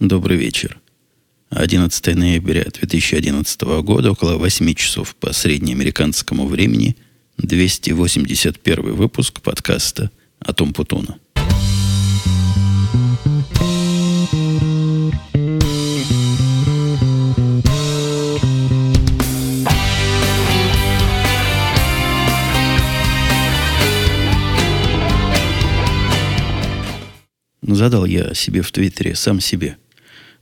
Добрый вечер. 11 ноября 2011 года, около 8 часов по среднеамериканскому времени, 281 выпуск подкаста «Атом Путуна». Задал я себе в Твиттере, сам себе –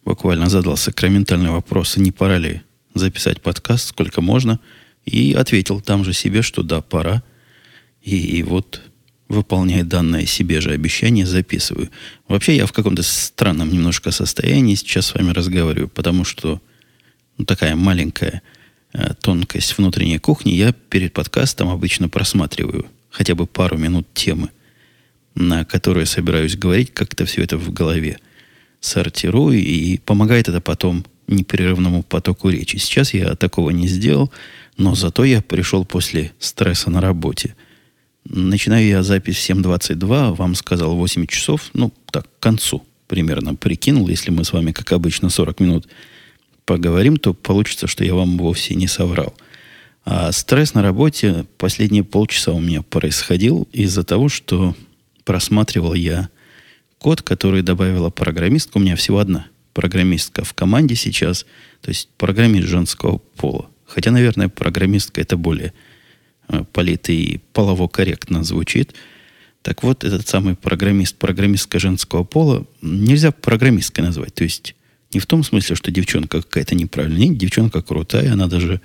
буквально задал сакраментальный вопрос, не пора ли записать подкаст, сколько можно, и ответил там же себе, что да, пора. И, и вот, выполняя данное себе же обещание, записываю. Вообще я в каком-то странном немножко состоянии сейчас с вами разговариваю, потому что ну, такая маленькая э, тонкость внутренней кухни, я перед подкастом обычно просматриваю хотя бы пару минут темы, на которые собираюсь говорить, как-то все это в голове – сортирую, и помогает это потом непрерывному потоку речи. Сейчас я такого не сделал, но зато я пришел после стресса на работе. Начинаю я запись в 7.22, вам сказал 8 часов, ну, так, к концу примерно прикинул. Если мы с вами, как обычно, 40 минут поговорим, то получится, что я вам вовсе не соврал. А стресс на работе последние полчаса у меня происходил из-за того, что просматривал я код, который добавила программистка. У меня всего одна программистка в команде сейчас. То есть программист женского пола. Хотя, наверное, программистка это более э, полито и полово корректно звучит. Так вот, этот самый программист, программистка женского пола, нельзя программисткой назвать. То есть не в том смысле, что девчонка какая-то неправильная. Нет, девчонка крутая, она даже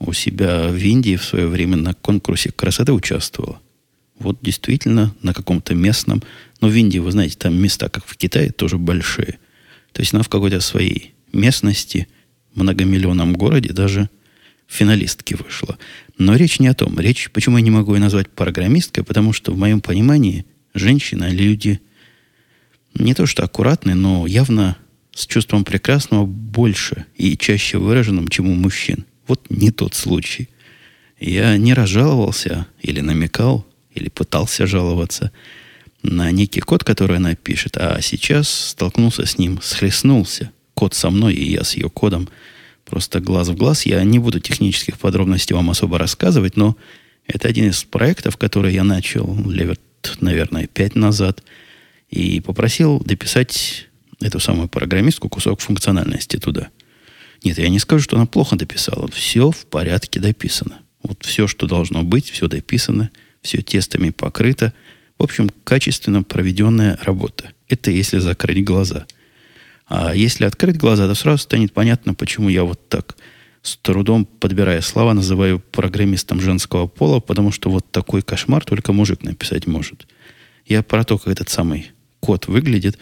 у себя в Индии в свое время на конкурсе красоты участвовала. Вот действительно на каком-то местном но в Индии, вы знаете, там места, как в Китае, тоже большие. То есть она в какой-то своей местности, многомиллионном городе даже финалистки вышла. Но речь не о том. Речь, почему я не могу ее назвать программисткой, потому что в моем понимании женщина люди не то что аккуратные, но явно с чувством прекрасного больше и чаще выраженным, чем у мужчин. Вот не тот случай. Я не разжаловался или намекал, или пытался жаловаться – на некий код, который она пишет, а сейчас столкнулся с ним, схлестнулся. Код со мной, и я с ее кодом просто глаз в глаз. Я не буду технических подробностей вам особо рассказывать, но это один из проектов, который я начал лет, наверное, пять назад, и попросил дописать эту самую программистку кусок функциональности туда. Нет, я не скажу, что она плохо дописала. Все в порядке дописано. Вот все, что должно быть, все дописано, все тестами покрыто – в общем, качественно проведенная работа. Это если закрыть глаза. А если открыть глаза, то сразу станет понятно, почему я вот так с трудом, подбирая слова, называю программистом женского пола, потому что вот такой кошмар только мужик написать может. Я про то, как этот самый код выглядит.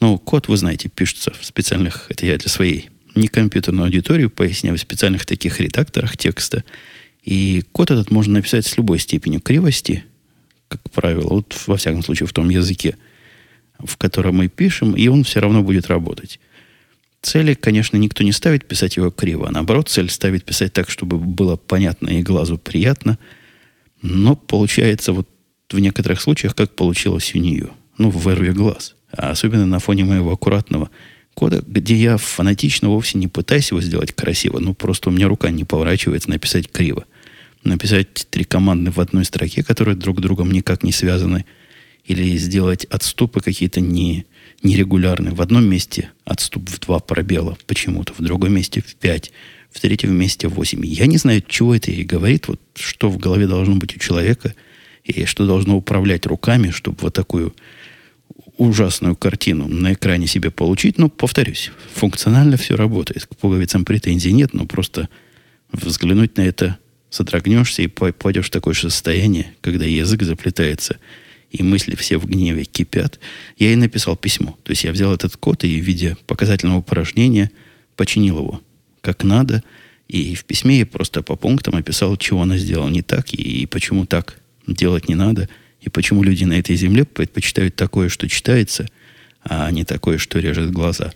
Ну, код, вы знаете, пишется в специальных, это я для своей не компьютерной аудитории поясняю, в специальных таких редакторах текста. И код этот можно написать с любой степенью кривости, как правило, вот во всяком случае в том языке, в котором мы пишем, и он все равно будет работать. Цели, конечно, никто не ставит писать его криво. А наоборот, цель ставит писать так, чтобы было понятно и глазу приятно. Но получается вот в некоторых случаях, как получилось у нее. Ну, в вырве глаз. А особенно на фоне моего аккуратного кода, где я фанатично вовсе не пытаюсь его сделать красиво. Ну, просто у меня рука не поворачивается написать криво написать три команды в одной строке, которые друг с другом никак не связаны, или сделать отступы какие-то не, нерегулярные. В одном месте отступ в два пробела почему-то, в другом месте в пять, в третьем месте в восемь. Я не знаю, чего это и говорит, вот что в голове должно быть у человека, и что должно управлять руками, чтобы вот такую ужасную картину на экране себе получить. Но, повторюсь, функционально все работает. К пуговицам претензий нет, но просто взглянуть на это содрогнешься и пойдешь в такое же состояние, когда язык заплетается, и мысли все в гневе кипят. Я ей написал письмо. То есть я взял этот код и в виде показательного упражнения починил его как надо. И в письме я просто по пунктам описал, чего она сделала не так, и почему так делать не надо, и почему люди на этой земле предпочитают такое, что читается, а не такое, что режет глаза.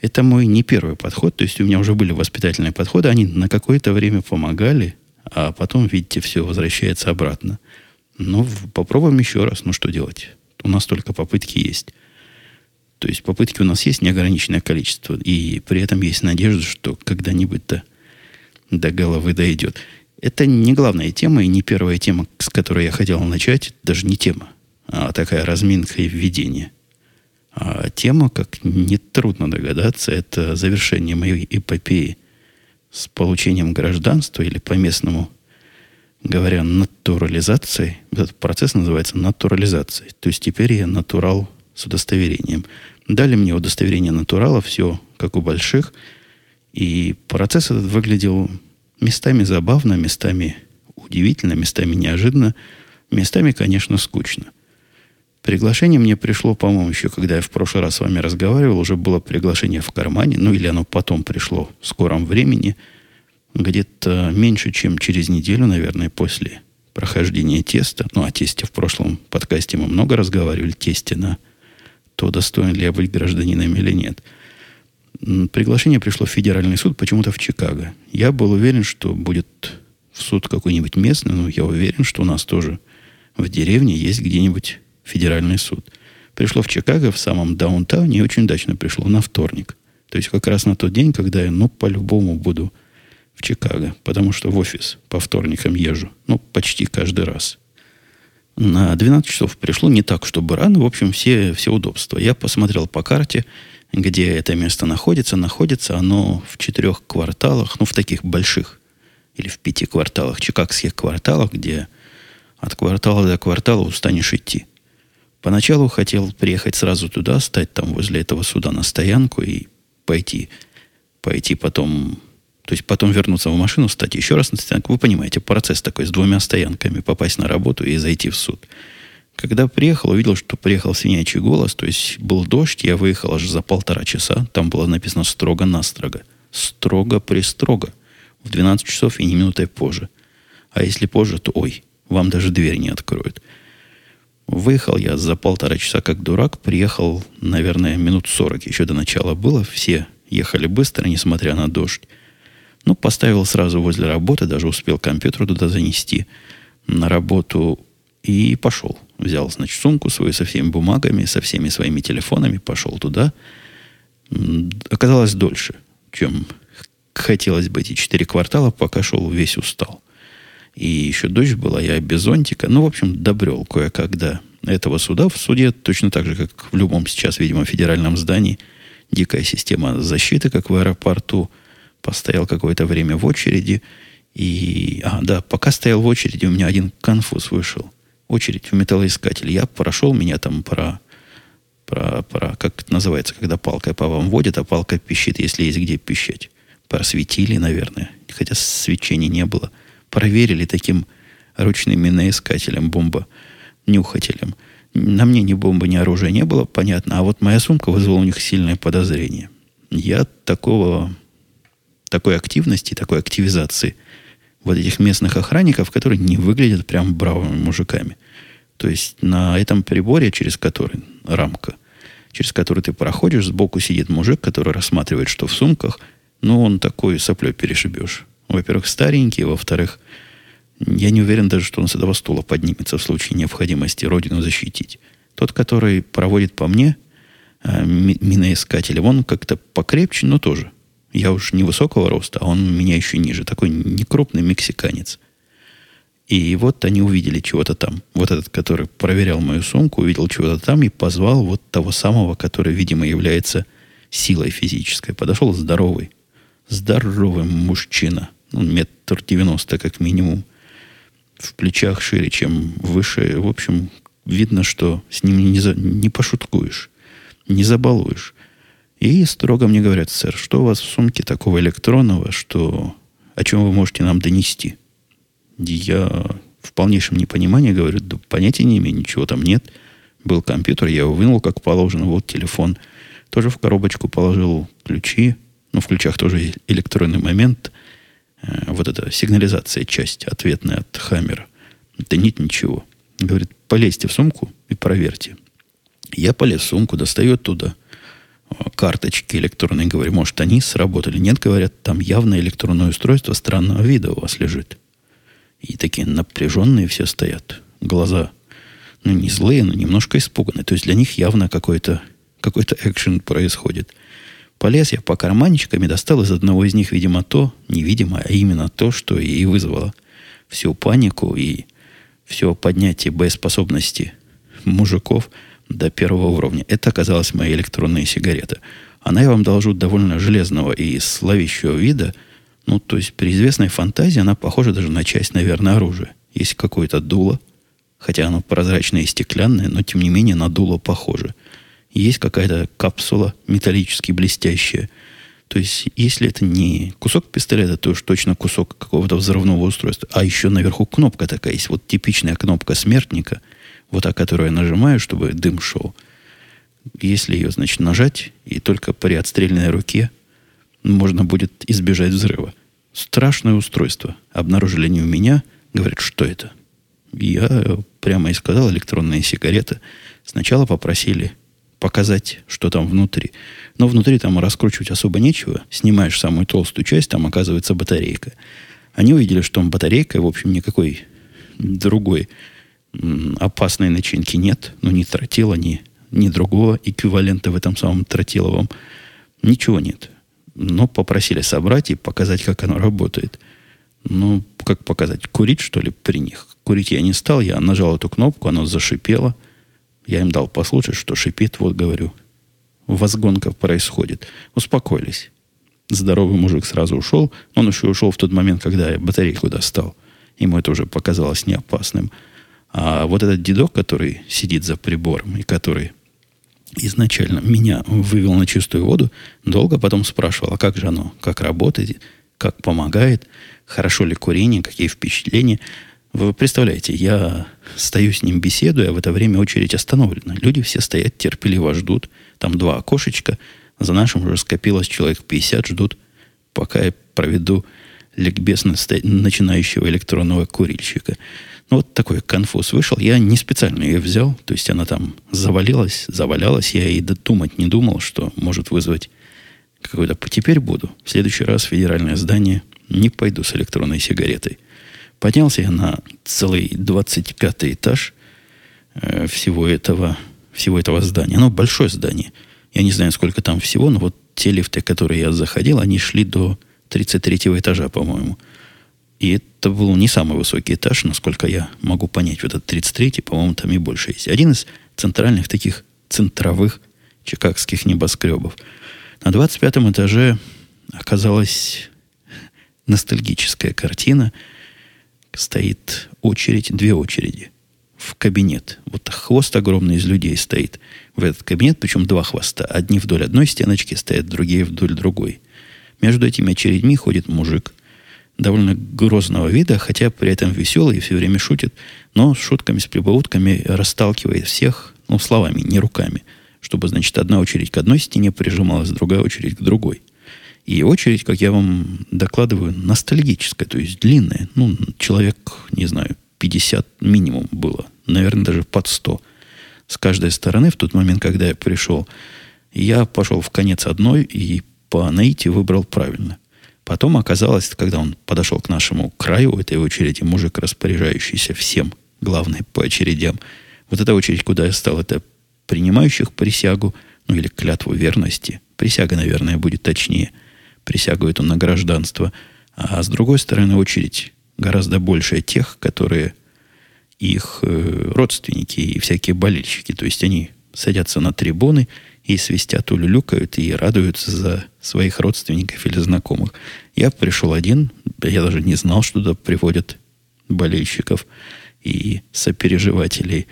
Это мой не первый подход, то есть у меня уже были воспитательные подходы, они на какое-то время помогали, а потом, видите, все возвращается обратно. Ну, попробуем еще раз. Ну, что делать? У нас только попытки есть. То есть попытки у нас есть неограниченное количество, и при этом есть надежда, что когда-нибудь-то до головы дойдет. Это не главная тема и не первая тема, с которой я хотел начать, даже не тема, а такая разминка и введение. А тема, как нетрудно догадаться, это завершение моей эпопеи с получением гражданства или по-местному говоря, натурализацией. Этот процесс называется натурализацией. То есть теперь я натурал с удостоверением. Дали мне удостоверение натурала, все как у больших. И процесс этот выглядел местами забавно, местами удивительно, местами неожиданно, местами, конечно, скучно. Приглашение мне пришло, по-моему, еще когда я в прошлый раз с вами разговаривал, уже было приглашение в кармане, ну или оно потом пришло в скором времени – где-то меньше, чем через неделю, наверное, после прохождения теста, ну, о тесте в прошлом подкасте мы много разговаривали, тесте на то, достоин ли я быть гражданином или нет. Приглашение пришло в федеральный суд, почему-то в Чикаго. Я был уверен, что будет в суд какой-нибудь местный, но я уверен, что у нас тоже в деревне есть где-нибудь федеральный суд. Пришло в Чикаго, в самом даунтауне, и очень удачно пришло на вторник. То есть как раз на тот день, когда я, ну, по-любому буду в Чикаго, потому что в офис по вторникам езжу. Ну, почти каждый раз. На 12 часов пришло не так, чтобы рано. В общем, все, все удобства. Я посмотрел по карте, где это место находится. Находится оно в четырех кварталах, ну, в таких больших, или в пяти кварталах, чикагских кварталах, где от квартала до квартала устанешь идти. Поначалу хотел приехать сразу туда, стать там возле этого суда на стоянку и пойти, пойти потом то есть потом вернуться в машину, стать еще раз на стоянку. Вы понимаете, процесс такой с двумя стоянками, попасть на работу и зайти в суд. Когда приехал, увидел, что приехал свинячий голос, то есть был дождь, я выехал аж за полтора часа. Там было написано строго-настрого. Строго-пристрого. В 12 часов и не минутой позже. А если позже, то ой, вам даже дверь не откроют. Выехал я за полтора часа как дурак, приехал, наверное, минут 40 еще до начала было. Все ехали быстро, несмотря на дождь. Ну, поставил сразу возле работы, даже успел компьютер туда занести на работу и пошел. Взял, значит, сумку свою со всеми бумагами, со всеми своими телефонами, пошел туда. Оказалось дольше, чем хотелось бы эти четыре квартала, пока шел весь устал. И еще дождь была, я без зонтика. Ну, в общем, добрел кое-как до этого суда. В суде точно так же, как в любом сейчас, видимо, федеральном здании, дикая система защиты, как в аэропорту – постоял какое-то время в очереди. И, а, да, пока стоял в очереди, у меня один конфуз вышел. Очередь в металлоискатель. Я прошел, меня там про, про, про, как это называется, когда палкой по вам водят, а палка пищит, если есть где пищать. Просветили, наверное, хотя свечения не было. Проверили таким ручным миноискателем, бомба нюхателем. На мне ни бомбы, ни оружия не было, понятно. А вот моя сумка вызвала у них сильное подозрение. Я такого такой активности, такой активизации вот этих местных охранников, которые не выглядят прям бравыми мужиками. То есть на этом приборе, через который рамка, через который ты проходишь, сбоку сидит мужик, который рассматривает, что в сумках, ну, он такой соплей перешибешь. Во-первых, старенький, во-вторых, я не уверен даже, что он с этого стула поднимется в случае необходимости родину защитить. Тот, который проводит по мне, э, миноискателем, он как-то покрепче, но тоже я уж невысокого роста, а он меня еще ниже. Такой некрупный мексиканец. И вот они увидели чего-то там. Вот этот, который проверял мою сумку, увидел чего-то там и позвал вот того самого, который, видимо, является силой физической. Подошел здоровый. Здоровый мужчина. Ну, метр девяносто как минимум. В плечах шире, чем выше. В общем, видно, что с ним не, за, не пошуткуешь. Не забалуешь. И строго мне говорят, сэр, что у вас в сумке такого электронного, что о чем вы можете нам донести? Я в полнейшем непонимании говорю, да понятия не имею, ничего там нет. Был компьютер, я его вынул как положено, вот телефон. Тоже в коробочку положил ключи, ну, в ключах тоже электронный момент. Э, вот эта сигнализация, часть ответная от Хаммера. Да нет ничего. Говорит, полезьте в сумку и проверьте. Я полез в сумку, достаю оттуда карточки электронные, говорю, может, они сработали. Нет, говорят, там явно электронное устройство странного вида у вас лежит. И такие напряженные все стоят. Глаза, ну, не злые, но немножко испуганные. То есть для них явно какой-то экшен происходит. Полез я по карманчикам и достал из одного из них, видимо, то, невидимо, а именно то, что и вызвало всю панику и все поднятие боеспособности мужиков до первого уровня. Это оказалась моя электронная сигарета. Она, я вам должу, довольно железного и славящего вида. Ну, то есть при известной фантазии она похожа даже на часть, наверное, оружия. Есть какое-то дуло, хотя оно прозрачное и стеклянное, но тем не менее на дуло похоже. Есть какая-то капсула металлически блестящая. То есть, если это не кусок пистолета, то уж точно кусок какого-то взрывного устройства. А еще наверху кнопка такая есть. Вот типичная кнопка смертника, вот та, которую я нажимаю, чтобы дым шел. Если ее, значит, нажать, и только при отстрельной руке можно будет избежать взрыва. Страшное устройство. Обнаружили не у меня. Говорят, что это? Я прямо и сказал, электронная сигарета. Сначала попросили показать, что там внутри. Но внутри там раскручивать особо нечего. Снимаешь самую толстую часть, там оказывается батарейка. Они увидели, что там батарейка, в общем, никакой другой опасной начинки нет. Ну, ни тротила, ни, ни другого эквивалента в этом самом тротиловом. Ничего нет. Но попросили собрать и показать, как оно работает. Ну, как показать? Курить, что ли, при них? Курить я не стал. Я нажал эту кнопку, оно зашипело – я им дал послушать, что шипит, вот говорю. Возгонка происходит. Успокоились. Здоровый мужик сразу ушел. Он еще ушел в тот момент, когда я батарейку достал. Ему это уже показалось неопасным. А вот этот дедок, который сидит за прибором и который изначально меня вывел на чистую воду, долго потом спрашивал, а как же оно, как работает, как помогает, хорошо ли курение, какие впечатления. Вы представляете, я стою с ним беседую, а в это время очередь остановлена. Люди все стоят, терпеливо ждут. Там два окошечка. За нашим уже скопилось человек 50, ждут, пока я проведу ликбез начинающего электронного курильщика. Ну, вот такой конфуз вышел. Я не специально ее взял. То есть она там завалилась, завалялась. Я и думать не думал, что может вызвать какой-то... Теперь буду. В следующий раз в федеральное здание не пойду с электронной сигаретой. Поднялся я на целый 25 этаж э, всего этого, всего этого здания. Оно большое здание. Я не знаю, сколько там всего, но вот те лифты, которые я заходил, они шли до 33 этажа, по-моему. И это был не самый высокий этаж, насколько я могу понять. Вот этот 33-й, по-моему, там и больше есть. Один из центральных таких центровых чикагских небоскребов. На 25 этаже оказалась ностальгическая картина – стоит очередь, две очереди в кабинет. Вот хвост огромный из людей стоит в этот кабинет, причем два хвоста. Одни вдоль одной стеночки стоят, другие вдоль другой. Между этими очередьми ходит мужик довольно грозного вида, хотя при этом веселый и все время шутит, но с шутками, с прибаутками расталкивает всех, ну, словами, не руками, чтобы, значит, одна очередь к одной стене прижималась, другая очередь к другой. И очередь, как я вам докладываю, ностальгическая, то есть длинная. Ну, человек, не знаю, 50 минимум было. Наверное, даже под 100. С каждой стороны в тот момент, когда я пришел, я пошел в конец одной и по наитию выбрал правильно. Потом оказалось, когда он подошел к нашему краю этой очереди, мужик, распоряжающийся всем, главное, по очередям, вот эта очередь, куда я стал, это принимающих присягу, ну или клятву верности. Присяга, наверное, будет точнее – присягу эту на гражданство. А с другой стороны, очередь гораздо больше тех, которые их э, родственники и всякие болельщики. То есть они садятся на трибуны и свистят, улюлюкают и радуются за своих родственников или знакомых. Я пришел один, я даже не знал, что туда приводят болельщиков и сопереживателей,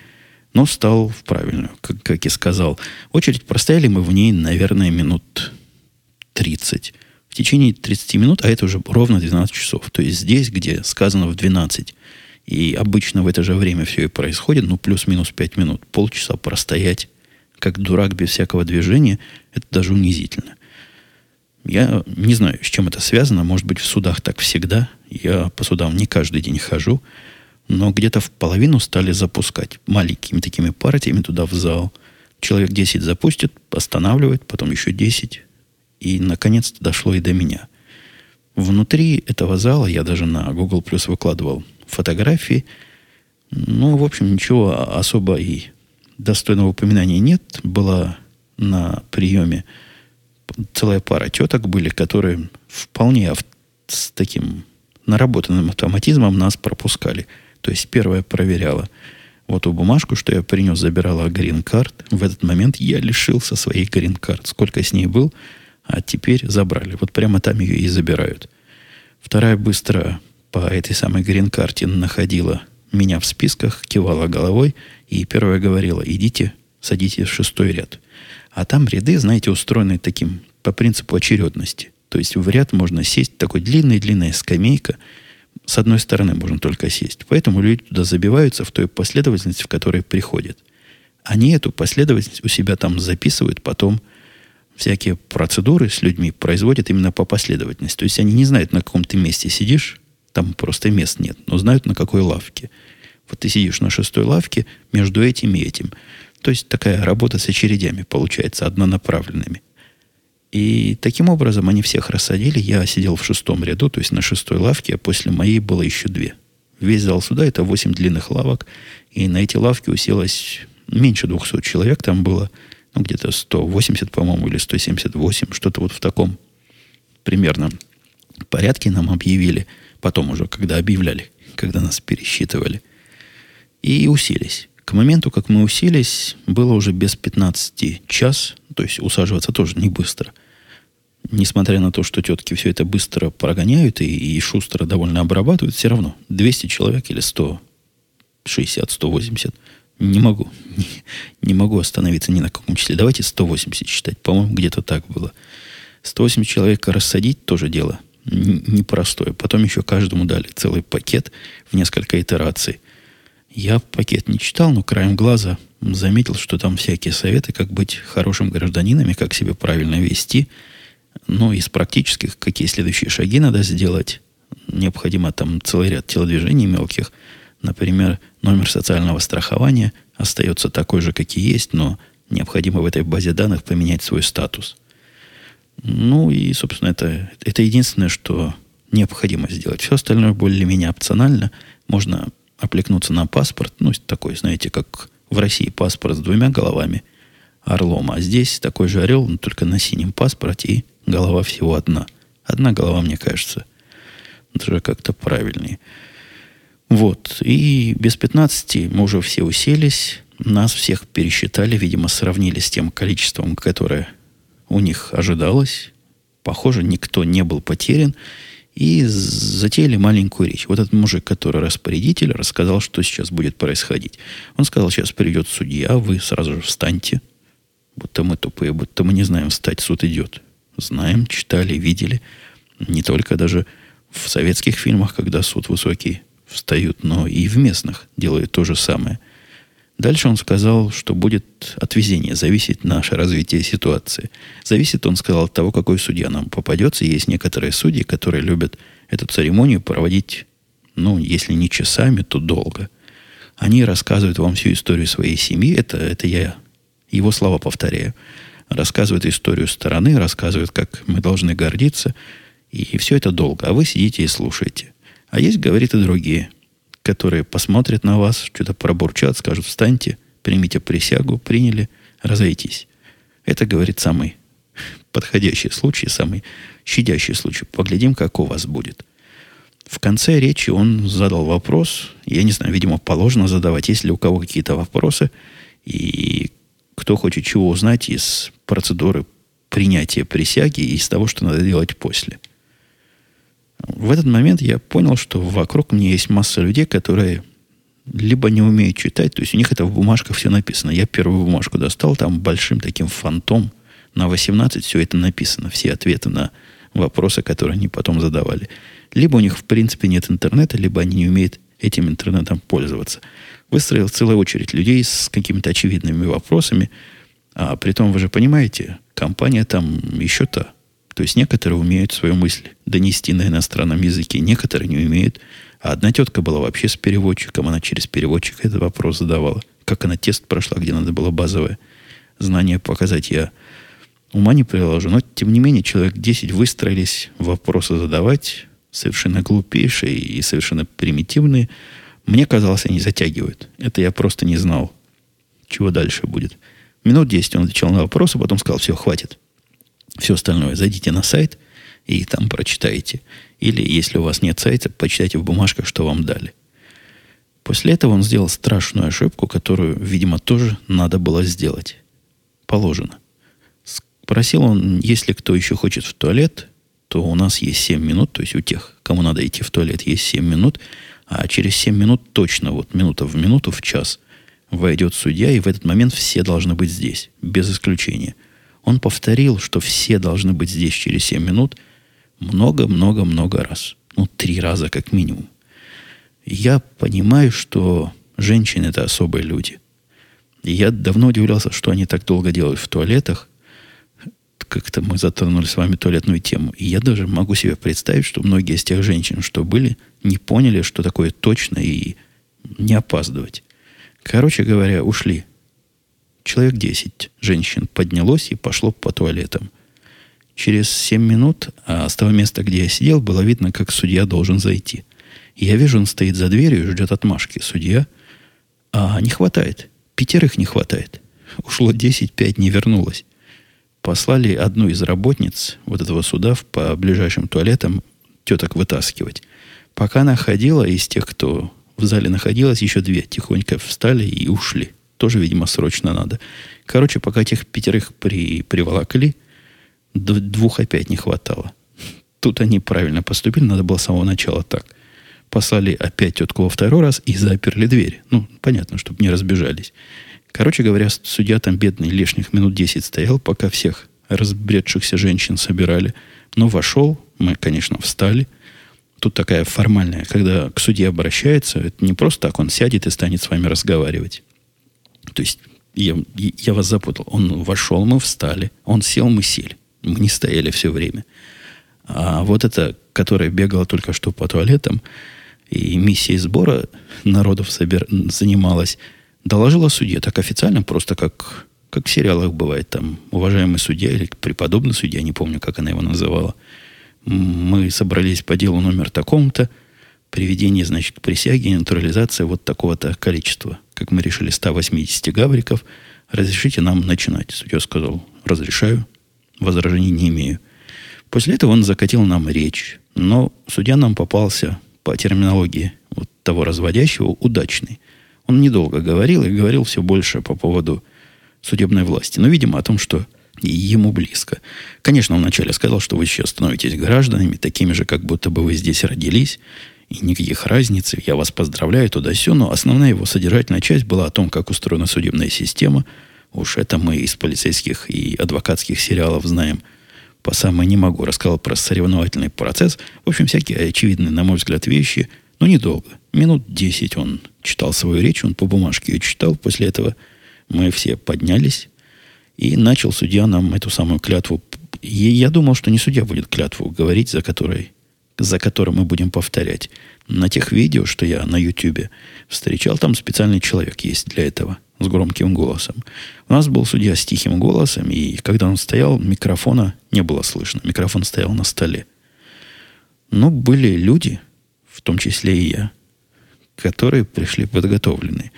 но стал в правильную, как, как и сказал. Очередь простояли мы в ней, наверное, минут 30 в течение 30 минут, а это уже ровно 12 часов. То есть здесь, где сказано в 12, и обычно в это же время все и происходит, ну, плюс-минус 5 минут, полчаса простоять, как дурак без всякого движения, это даже унизительно. Я не знаю, с чем это связано. Может быть, в судах так всегда. Я по судам не каждый день хожу. Но где-то в половину стали запускать маленькими такими партиями туда в зал. Человек 10 запустит, останавливает, потом еще 10, и, наконец-то, дошло и до меня. Внутри этого зала я даже на Google Plus выкладывал фотографии. Ну, в общем, ничего особо и достойного упоминания нет. Была на приеме целая пара теток были, которые вполне с таким наработанным автоматизмом нас пропускали. То есть первая проверяла вот ту бумажку, что я принес, забирала грин-карт. В этот момент я лишился своей грин-карт. Сколько с ней был, а теперь забрали. Вот прямо там ее и забирают. Вторая быстро по этой самой грин-карте находила меня в списках, кивала головой, и первая говорила, идите, садитесь в шестой ряд. А там ряды, знаете, устроены таким по принципу очередности. То есть в ряд можно сесть, такой длинная-длинная скамейка, с одной стороны можно только сесть. Поэтому люди туда забиваются в той последовательности, в которой приходят. Они эту последовательность у себя там записывают, потом всякие процедуры с людьми производят именно по последовательности. То есть они не знают, на каком ты месте сидишь, там просто мест нет, но знают, на какой лавке. Вот ты сидишь на шестой лавке между этим и этим. То есть такая работа с очередями получается, однонаправленными. И таким образом они всех рассадили. Я сидел в шестом ряду, то есть на шестой лавке, а после моей было еще две. Весь зал суда это восемь длинных лавок. И на эти лавки уселось меньше 200 человек. Там было ну, где-то 180, по-моему, или 178. Что-то вот в таком примерно порядке нам объявили. Потом уже, когда объявляли, когда нас пересчитывали. И уселись. К моменту, как мы уселись, было уже без 15 час, то есть усаживаться тоже не быстро. Несмотря на то, что тетки все это быстро прогоняют и, и шустро довольно обрабатывают, все равно 200 человек или 160, 180 не могу. Не, не могу остановиться ни на каком числе. Давайте 180 считать. По-моему, где-то так было. 180 человек рассадить тоже дело непростое. Потом еще каждому дали целый пакет в несколько итераций. Я пакет не читал, но краем глаза заметил, что там всякие советы, как быть хорошим гражданином как себя правильно вести. Ну, из практических, какие следующие шаги надо сделать. Необходимо там целый ряд телодвижений мелких. Например, номер социального страхования остается такой же, как и есть, но необходимо в этой базе данных поменять свой статус. Ну и, собственно, это, это единственное, что необходимо сделать. Все остальное более-менее опционально. Можно оплекнуться на паспорт, ну, такой, знаете, как в России паспорт с двумя головами, орлом, а здесь такой же орел, но только на синем паспорте, и голова всего одна. Одна голова, мне кажется, даже как-то правильнее. Вот, и без 15 мы уже все уселись, нас всех пересчитали, видимо, сравнили с тем количеством, которое у них ожидалось. Похоже, никто не был потерян и затеяли маленькую речь. Вот этот мужик, который распорядитель, рассказал, что сейчас будет происходить. Он сказал, сейчас придет судья, вы сразу же встаньте. Будто мы тупые, будто мы не знаем, встать, суд идет. Знаем, читали, видели. Не только даже в советских фильмах, когда суд высокий встают, но и в местных делают то же самое. Дальше он сказал, что будет от везения зависеть наше развитие ситуации. Зависит, он сказал, от того, какой судья нам попадется. Есть некоторые судьи, которые любят эту церемонию проводить, ну, если не часами, то долго. Они рассказывают вам всю историю своей семьи. Это, это я его слова повторяю. Рассказывают историю стороны, рассказывают, как мы должны гордиться. И все это долго. А вы сидите и слушаете. А есть, говорит, и другие – которые посмотрят на вас, что-то пробурчат, скажут, встаньте, примите присягу, приняли, разойтись. Это, говорит, самый подходящий случай, самый щадящий случай. Поглядим, как у вас будет. В конце речи он задал вопрос. Я не знаю, видимо, положено задавать, есть ли у кого какие-то вопросы. И кто хочет чего узнать из процедуры принятия присяги и из того, что надо делать после. В этот момент я понял, что вокруг мне есть масса людей, которые либо не умеют читать, то есть у них это в бумажках все написано. Я первую бумажку достал, там большим таким фантом на 18 все это написано, все ответы на вопросы, которые они потом задавали. Либо у них в принципе нет интернета, либо они не умеют этим интернетом пользоваться. Выстроил целая очередь людей с какими-то очевидными вопросами, а при том, вы же понимаете, компания там еще то есть некоторые умеют свою мысль донести на иностранном языке, некоторые не умеют. А одна тетка была вообще с переводчиком, она через переводчика этот вопрос задавала. Как она тест прошла, где надо было базовое знание показать, я ума не приложу. Но, тем не менее, человек 10 выстроились вопросы задавать, совершенно глупейшие и совершенно примитивные. Мне казалось, они затягивают. Это я просто не знал, чего дальше будет. Минут 10 он отвечал на вопросы, потом сказал, все, хватит. Все остальное, зайдите на сайт и там прочитайте. Или, если у вас нет сайта, почитайте в бумажках, что вам дали. После этого он сделал страшную ошибку, которую, видимо, тоже надо было сделать. Положено. Просил он, если кто еще хочет в туалет, то у нас есть 7 минут, то есть у тех, кому надо идти в туалет, есть 7 минут, а через 7 минут точно, вот минута в минуту, в час, войдет судья, и в этот момент все должны быть здесь, без исключения. Он повторил, что все должны быть здесь через 7 минут много-много-много раз. Ну, три раза как минимум. Я понимаю, что женщины – это особые люди. И я давно удивлялся, что они так долго делают в туалетах, как-то мы затронули с вами туалетную тему. И я даже могу себе представить, что многие из тех женщин, что были, не поняли, что такое точно и не опаздывать. Короче говоря, ушли. Человек 10 женщин поднялось и пошло по туалетам. Через 7 минут а с того места, где я сидел, было видно, как судья должен зайти. Я вижу, он стоит за дверью и ждет отмашки. Судья, а не хватает. Пятерых не хватает. Ушло 10, 5 не вернулось послали одну из работниц вот этого суда по ближайшим туалетам теток вытаскивать. Пока она ходила, из тех, кто в зале находилась, еще две тихонько встали и ушли. Тоже, видимо, срочно надо. Короче, пока этих пятерых при, приволокли, двух опять не хватало. Тут они правильно поступили, надо было с самого начала так. Послали опять тетку во второй раз и заперли дверь. Ну, понятно, чтобы не разбежались. Короче говоря, судья там бедный лишних минут 10 стоял, пока всех разбредшихся женщин собирали. Но вошел, мы, конечно, встали. Тут такая формальная, когда к судье обращается, это не просто так, он сядет и станет с вами разговаривать. То есть я, я вас запутал. Он вошел, мы встали. Он сел, мы сели. Мы не стояли все время. А вот эта, которая бегала только что по туалетам, и миссией сбора народов собер... занималась, доложила судье, так официально, просто как, как в сериалах бывает, там, уважаемый судья или преподобный судья, не помню, как она его называла. Мы собрались по делу номер таком-то, приведение, значит, к присяге, натурализация вот такого-то количества. Как мы решили, 180 гавриков. Разрешите нам начинать. Судья сказал, разрешаю, возражений не имею. После этого он закатил нам речь. Но судья нам попался по терминологии вот того разводящего удачный. Он недолго говорил и говорил все больше по поводу судебной власти. Но, видимо, о том, что ему близко. Конечно, он вначале сказал, что вы сейчас становитесь гражданами, такими же, как будто бы вы здесь родились, и никаких разниц, я вас поздравляю туда все, но основная его содержательная часть была о том, как устроена судебная система. Уж это мы из полицейских и адвокатских сериалов знаем. По самое не могу. Рассказал про соревновательный процесс. В общем, всякие очевидные, на мой взгляд, вещи – но недолго. Минут десять он читал свою речь, он по бумажке ее читал. После этого мы все поднялись, и начал судья нам эту самую клятву. И я думал, что не судья будет клятву говорить, за которой за которой мы будем повторять. На тех видео, что я на YouTube встречал, там специальный человек есть для этого, с громким голосом. У нас был судья с тихим голосом, и когда он стоял, микрофона не было слышно. Микрофон стоял на столе. Но были люди, в том числе и я, которые пришли подготовленные.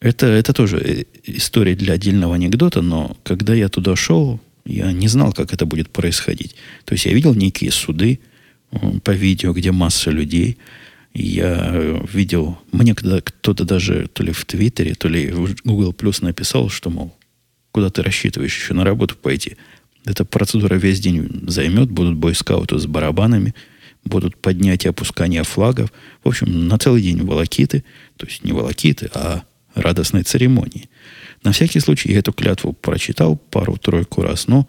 Это, это тоже э, история для отдельного анекдота, но когда я туда шел, я не знал, как это будет происходить. То есть я видел некие суды по видео, где масса людей. Я э, видел, мне когда кто-то даже то ли в Твиттере, то ли в Google Plus написал, что, мол, куда ты рассчитываешь еще на работу пойти. Эта процедура весь день займет, будут бойскауты с барабанами – будут поднятия опускания флагов. В общем, на целый день волокиты, то есть не волокиты, а радостной церемонии. На всякий случай я эту клятву прочитал пару-тройку раз, но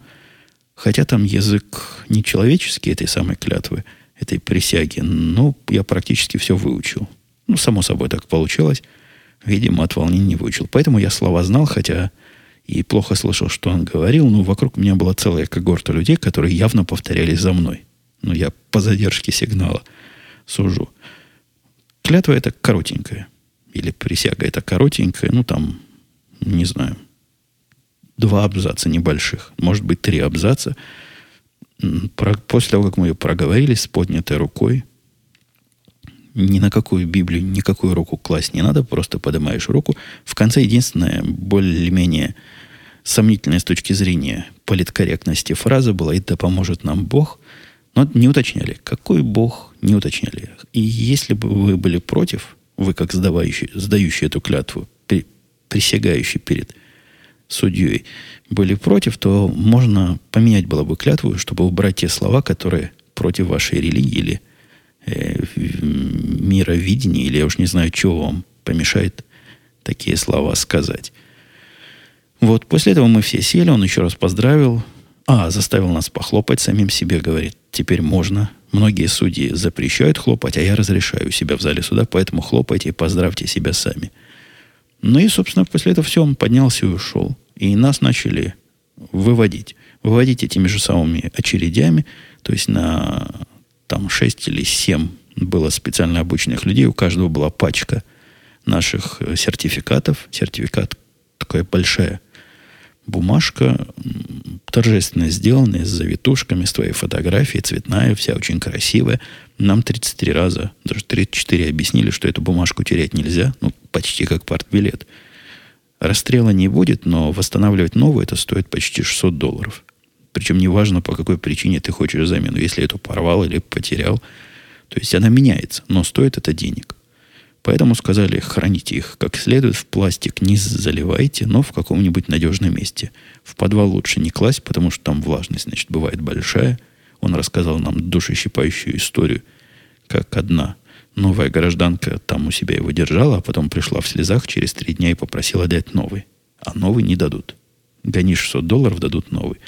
хотя там язык не человеческий этой самой клятвы, этой присяги, но я практически все выучил. Ну, само собой так получилось. Видимо, от волнения не выучил. Поэтому я слова знал, хотя и плохо слышал, что он говорил, но вокруг меня была целая когорта людей, которые явно повторяли за мной. Ну, я по задержке сигнала сужу. Клятва это коротенькая. Или присяга это коротенькая. Ну, там, не знаю, два абзаца небольших. Может быть, три абзаца. Про, после того, как мы ее проговорили с поднятой рукой, ни на какую Библию, никакую руку класть не надо, просто поднимаешь руку. В конце единственное, более-менее сомнительная с точки зрения политкорректности фраза была «И да поможет нам Бог», но не уточняли, какой Бог, не уточняли. И если бы вы были против, вы как сдавающий, сдающий эту клятву, при, присягающий перед судьей, были против, то можно поменять было бы клятву, чтобы убрать те слова, которые против вашей религии или э, мировидения, или я уж не знаю, чего вам помешает такие слова сказать. Вот, после этого мы все сели, он еще раз поздравил, а, заставил нас похлопать самим себе, говорит, теперь можно. Многие судьи запрещают хлопать, а я разрешаю себя в зале суда, поэтому хлопайте и поздравьте себя сами. Ну и, собственно, после этого все, он поднялся и ушел. И нас начали выводить. Выводить этими же самыми очередями, то есть на там 6 или 7 было специально обученных людей, у каждого была пачка наших э, сертификатов. Сертификат такая большая бумажка, торжественно сделанная, с завитушками, с твоей фотографией, цветная, вся очень красивая. Нам 33 раза, даже 34 объяснили, что эту бумажку терять нельзя, ну, почти как партбилет. Расстрела не будет, но восстанавливать новую это стоит почти 600 долларов. Причем неважно, по какой причине ты хочешь замену. Если эту порвал или потерял. То есть она меняется, но стоит это денег. Поэтому сказали, храните их как следует, в пластик не заливайте, но в каком-нибудь надежном месте. В подвал лучше не класть, потому что там влажность, значит, бывает большая. Он рассказал нам душещипающую историю, как одна новая гражданка там у себя его держала, а потом пришла в слезах через три дня и попросила дать новый. А новый не дадут. Гони 600 долларов, дадут новый.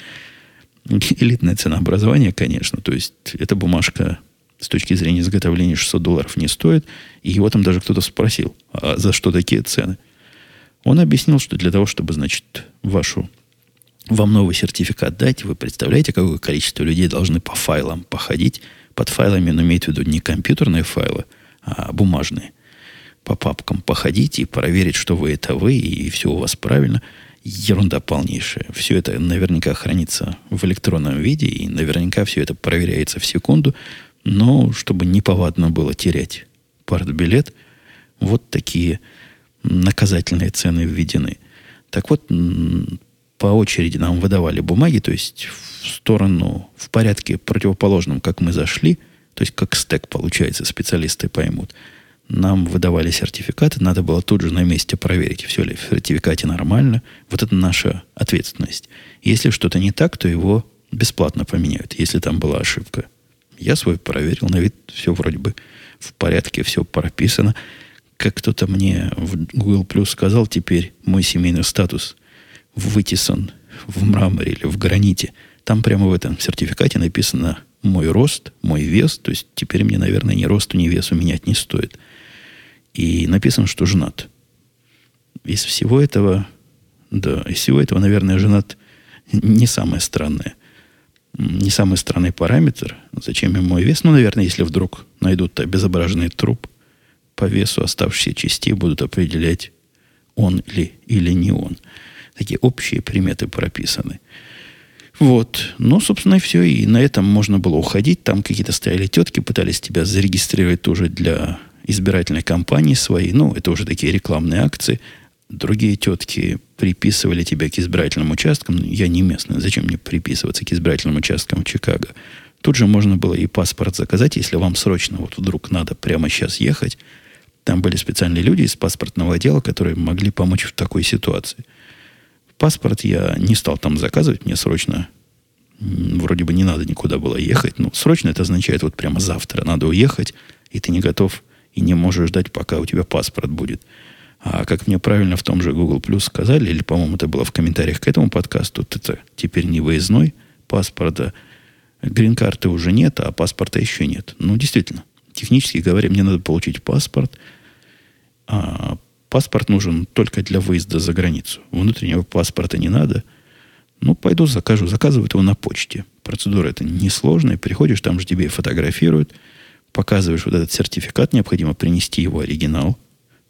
Элитное ценообразование, конечно. То есть, эта бумажка с точки зрения изготовления 600 долларов не стоит. И его там даже кто-то спросил, а за что такие цены? Он объяснил, что для того, чтобы, значит, вашу вам новый сертификат дать, вы представляете, какое количество людей должны по файлам походить. Под файлами он имеет в виду не компьютерные файлы, а бумажные. По папкам походить и проверить, что вы это вы, и все у вас правильно. Ерунда полнейшая. Все это наверняка хранится в электронном виде, и наверняка все это проверяется в секунду. Но чтобы неповадно было терять партбилет, вот такие наказательные цены введены. Так вот, по очереди нам выдавали бумаги, то есть в сторону, в порядке противоположном, как мы зашли, то есть как стек получается, специалисты поймут. Нам выдавали сертификаты, надо было тут же на месте проверить, все ли в сертификате нормально. Вот это наша ответственность. Если что-то не так, то его бесплатно поменяют, если там была ошибка. Я свой проверил, на вид все вроде бы в порядке, все прописано. Как кто-то мне в Google Plus сказал, теперь мой семейный статус вытесан в мраморе или в граните. Там прямо в этом сертификате написано мой рост, мой вес. То есть теперь мне, наверное, ни росту, ни весу менять не стоит. И написано, что женат. Из всего этого, да, из всего этого, наверное, женат не самое странное не самый странный параметр. Зачем ему мой вес? Ну, наверное, если вдруг найдут обезображенный труп, по весу оставшиеся части будут определять, он ли или не он. Такие общие приметы прописаны. Вот. Ну, собственно, и все. И на этом можно было уходить. Там какие-то стояли тетки, пытались тебя зарегистрировать тоже для избирательной кампании своей. Ну, это уже такие рекламные акции – другие тетки приписывали тебя к избирательным участкам. Я не местный, зачем мне приписываться к избирательным участкам в Чикаго? Тут же можно было и паспорт заказать, если вам срочно вот вдруг надо прямо сейчас ехать. Там были специальные люди из паспортного отдела, которые могли помочь в такой ситуации. Паспорт я не стал там заказывать, мне срочно вроде бы не надо никуда было ехать. Но срочно это означает вот прямо завтра надо уехать, и ты не готов и не можешь ждать, пока у тебя паспорт будет. А как мне правильно в том же Google Plus сказали, или, по-моему, это было в комментариях к этому подкасту, это теперь не выездной паспорта. Грин-карты уже нет, а паспорта еще нет. Ну, действительно, технически говоря, мне надо получить паспорт. А паспорт нужен только для выезда за границу. Внутреннего паспорта не надо. Ну, пойду закажу. Заказывают его на почте. Процедура это несложная. Приходишь, там же тебе фотографируют. Показываешь вот этот сертификат. Необходимо принести его оригинал –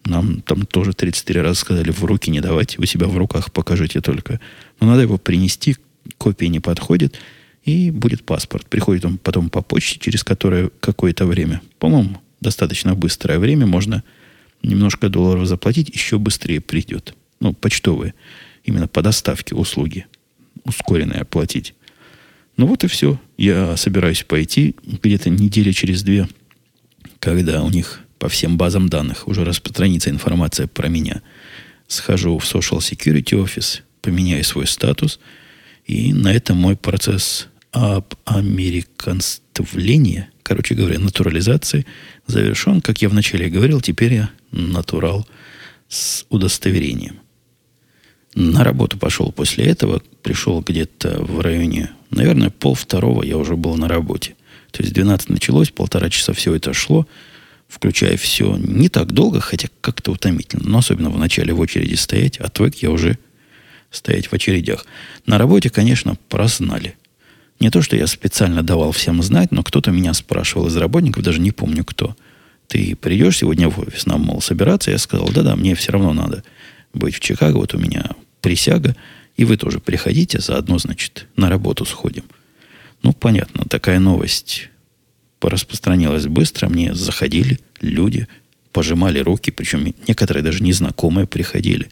нам там тоже 33 раза сказали, в руки не давайте, у себя в руках покажите только. Но надо его принести, копия не подходит, и будет паспорт. Приходит он потом по почте, через которое какое-то время, по-моему, достаточно быстрое время, можно немножко долларов заплатить, еще быстрее придет. Ну, почтовые именно по доставке услуги ускоренной оплатить. Ну вот и все. Я собираюсь пойти где-то недели через две, когда у них по всем базам данных уже распространится информация про меня. Схожу в Social Security Office, поменяю свой статус, и на этом мой процесс об американствления, короче говоря, натурализации завершен. Как я вначале говорил, теперь я натурал с удостоверением. На работу пошел после этого, пришел где-то в районе, наверное, пол второго я уже был на работе. То есть 12 началось, полтора часа все это шло, включая все не так долго, хотя как-то утомительно, но особенно в начале в очереди стоять, отвык я уже стоять в очередях. На работе, конечно, прознали. Не то, что я специально давал всем знать, но кто-то меня спрашивал из работников, даже не помню кто. Ты придешь сегодня в офис, нам, мол, собираться? Я сказал, да-да, мне все равно надо быть в Чикаго, вот у меня присяга, и вы тоже приходите, заодно, значит, на работу сходим. Ну, понятно, такая новость распространилась быстро, мне заходили люди, пожимали руки, причем некоторые даже незнакомые приходили.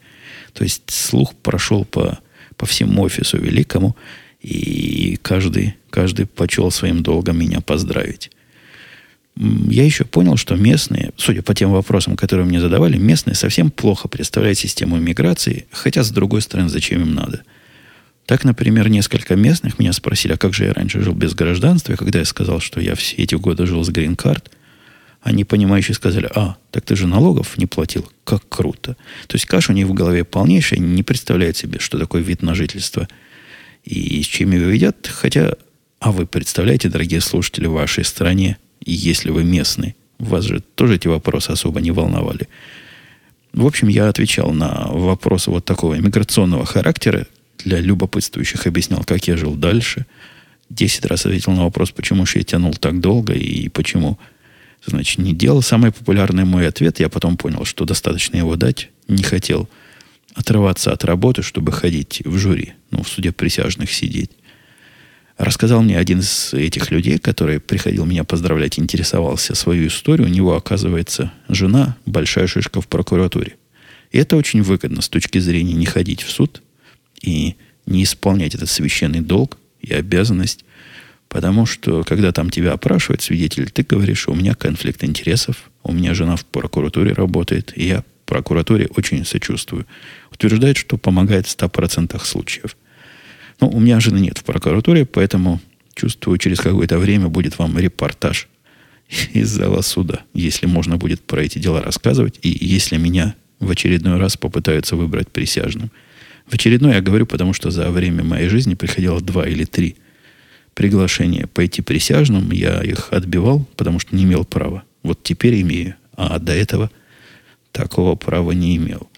То есть слух прошел по, по всему офису великому, и каждый, каждый почел своим долгом меня поздравить я еще понял, что местные, судя по тем вопросам, которые мне задавали, местные совсем плохо представляют систему иммиграции, хотя, с другой стороны, зачем им надо. Так, например, несколько местных меня спросили, а как же я раньше жил без гражданства, и когда я сказал, что я все эти годы жил с грин-карт, они, понимающие, сказали, а, так ты же налогов не платил. Как круто. То есть каша у них в голове полнейшая, не представляют себе, что такое вид на жительство и с чем его едят. Хотя, а вы представляете, дорогие слушатели, в вашей стране если вы местный. Вас же тоже эти вопросы особо не волновали. В общем, я отвечал на вопросы вот такого иммиграционного характера. Для любопытствующих объяснял, как я жил дальше. Десять раз ответил на вопрос, почему же я тянул так долго и почему, значит, не делал. Самый популярный мой ответ, я потом понял, что достаточно его дать. Не хотел отрываться от работы, чтобы ходить в жюри, ну, в суде присяжных сидеть. Рассказал мне один из этих людей, который приходил меня поздравлять, интересовался свою историю. У него, оказывается, жена большая шишка в прокуратуре. И это очень выгодно с точки зрения не ходить в суд и не исполнять этот священный долг и обязанность. Потому что, когда там тебя опрашивает свидетель, ты говоришь, у меня конфликт интересов, у меня жена в прокуратуре работает, и я прокуратуре очень сочувствую. Утверждает, что помогает в 100% случаев. Ну, у меня жены нет в прокуратуре, поэтому чувствую, через какое-то время будет вам репортаж из зала суда, если можно будет про эти дела рассказывать, и если меня в очередной раз попытаются выбрать присяжным. В очередной я говорю, потому что за время моей жизни приходило два или три приглашения пойти присяжным. Я их отбивал, потому что не имел права. Вот теперь имею. А до этого такого права не имел.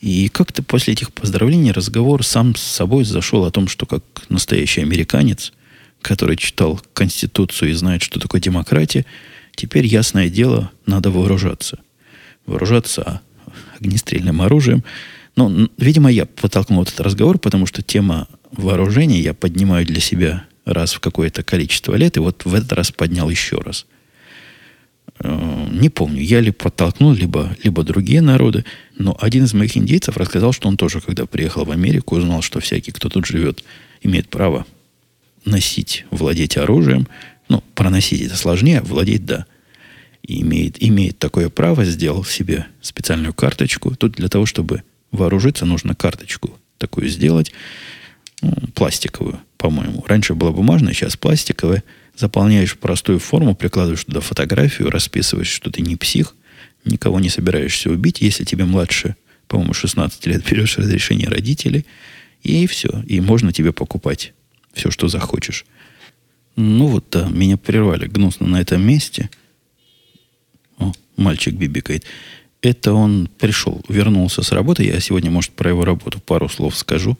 И как-то после этих поздравлений разговор сам с собой зашел о том, что как настоящий американец, который читал Конституцию и знает, что такое демократия, теперь, ясное дело, надо вооружаться. Вооружаться огнестрельным оружием. Но, видимо, я подтолкнул этот разговор, потому что тема вооружения я поднимаю для себя раз в какое-то количество лет, и вот в этот раз поднял еще раз – Э, не помню, я ли подтолкнул, либо, либо другие народы, но один из моих индейцев рассказал, что он тоже, когда приехал в Америку, узнал, что всякий, кто тут живет, имеет право носить, владеть оружием. Ну, проносить это сложнее, владеть – да. И имеет, имеет такое право, сделал себе специальную карточку. Тут для того, чтобы вооружиться, нужно карточку такую сделать, ну, пластиковую, по-моему. Раньше была бумажная, сейчас пластиковая – заполняешь простую форму, прикладываешь туда фотографию, расписываешь, что ты не псих, никого не собираешься убить. Если тебе младше, по-моему, 16 лет, берешь разрешение родителей, и все. И можно тебе покупать все, что захочешь. Ну вот, да, меня прервали гнусно на этом месте. О, мальчик бибикает. Это он пришел, вернулся с работы. Я сегодня, может, про его работу пару слов скажу.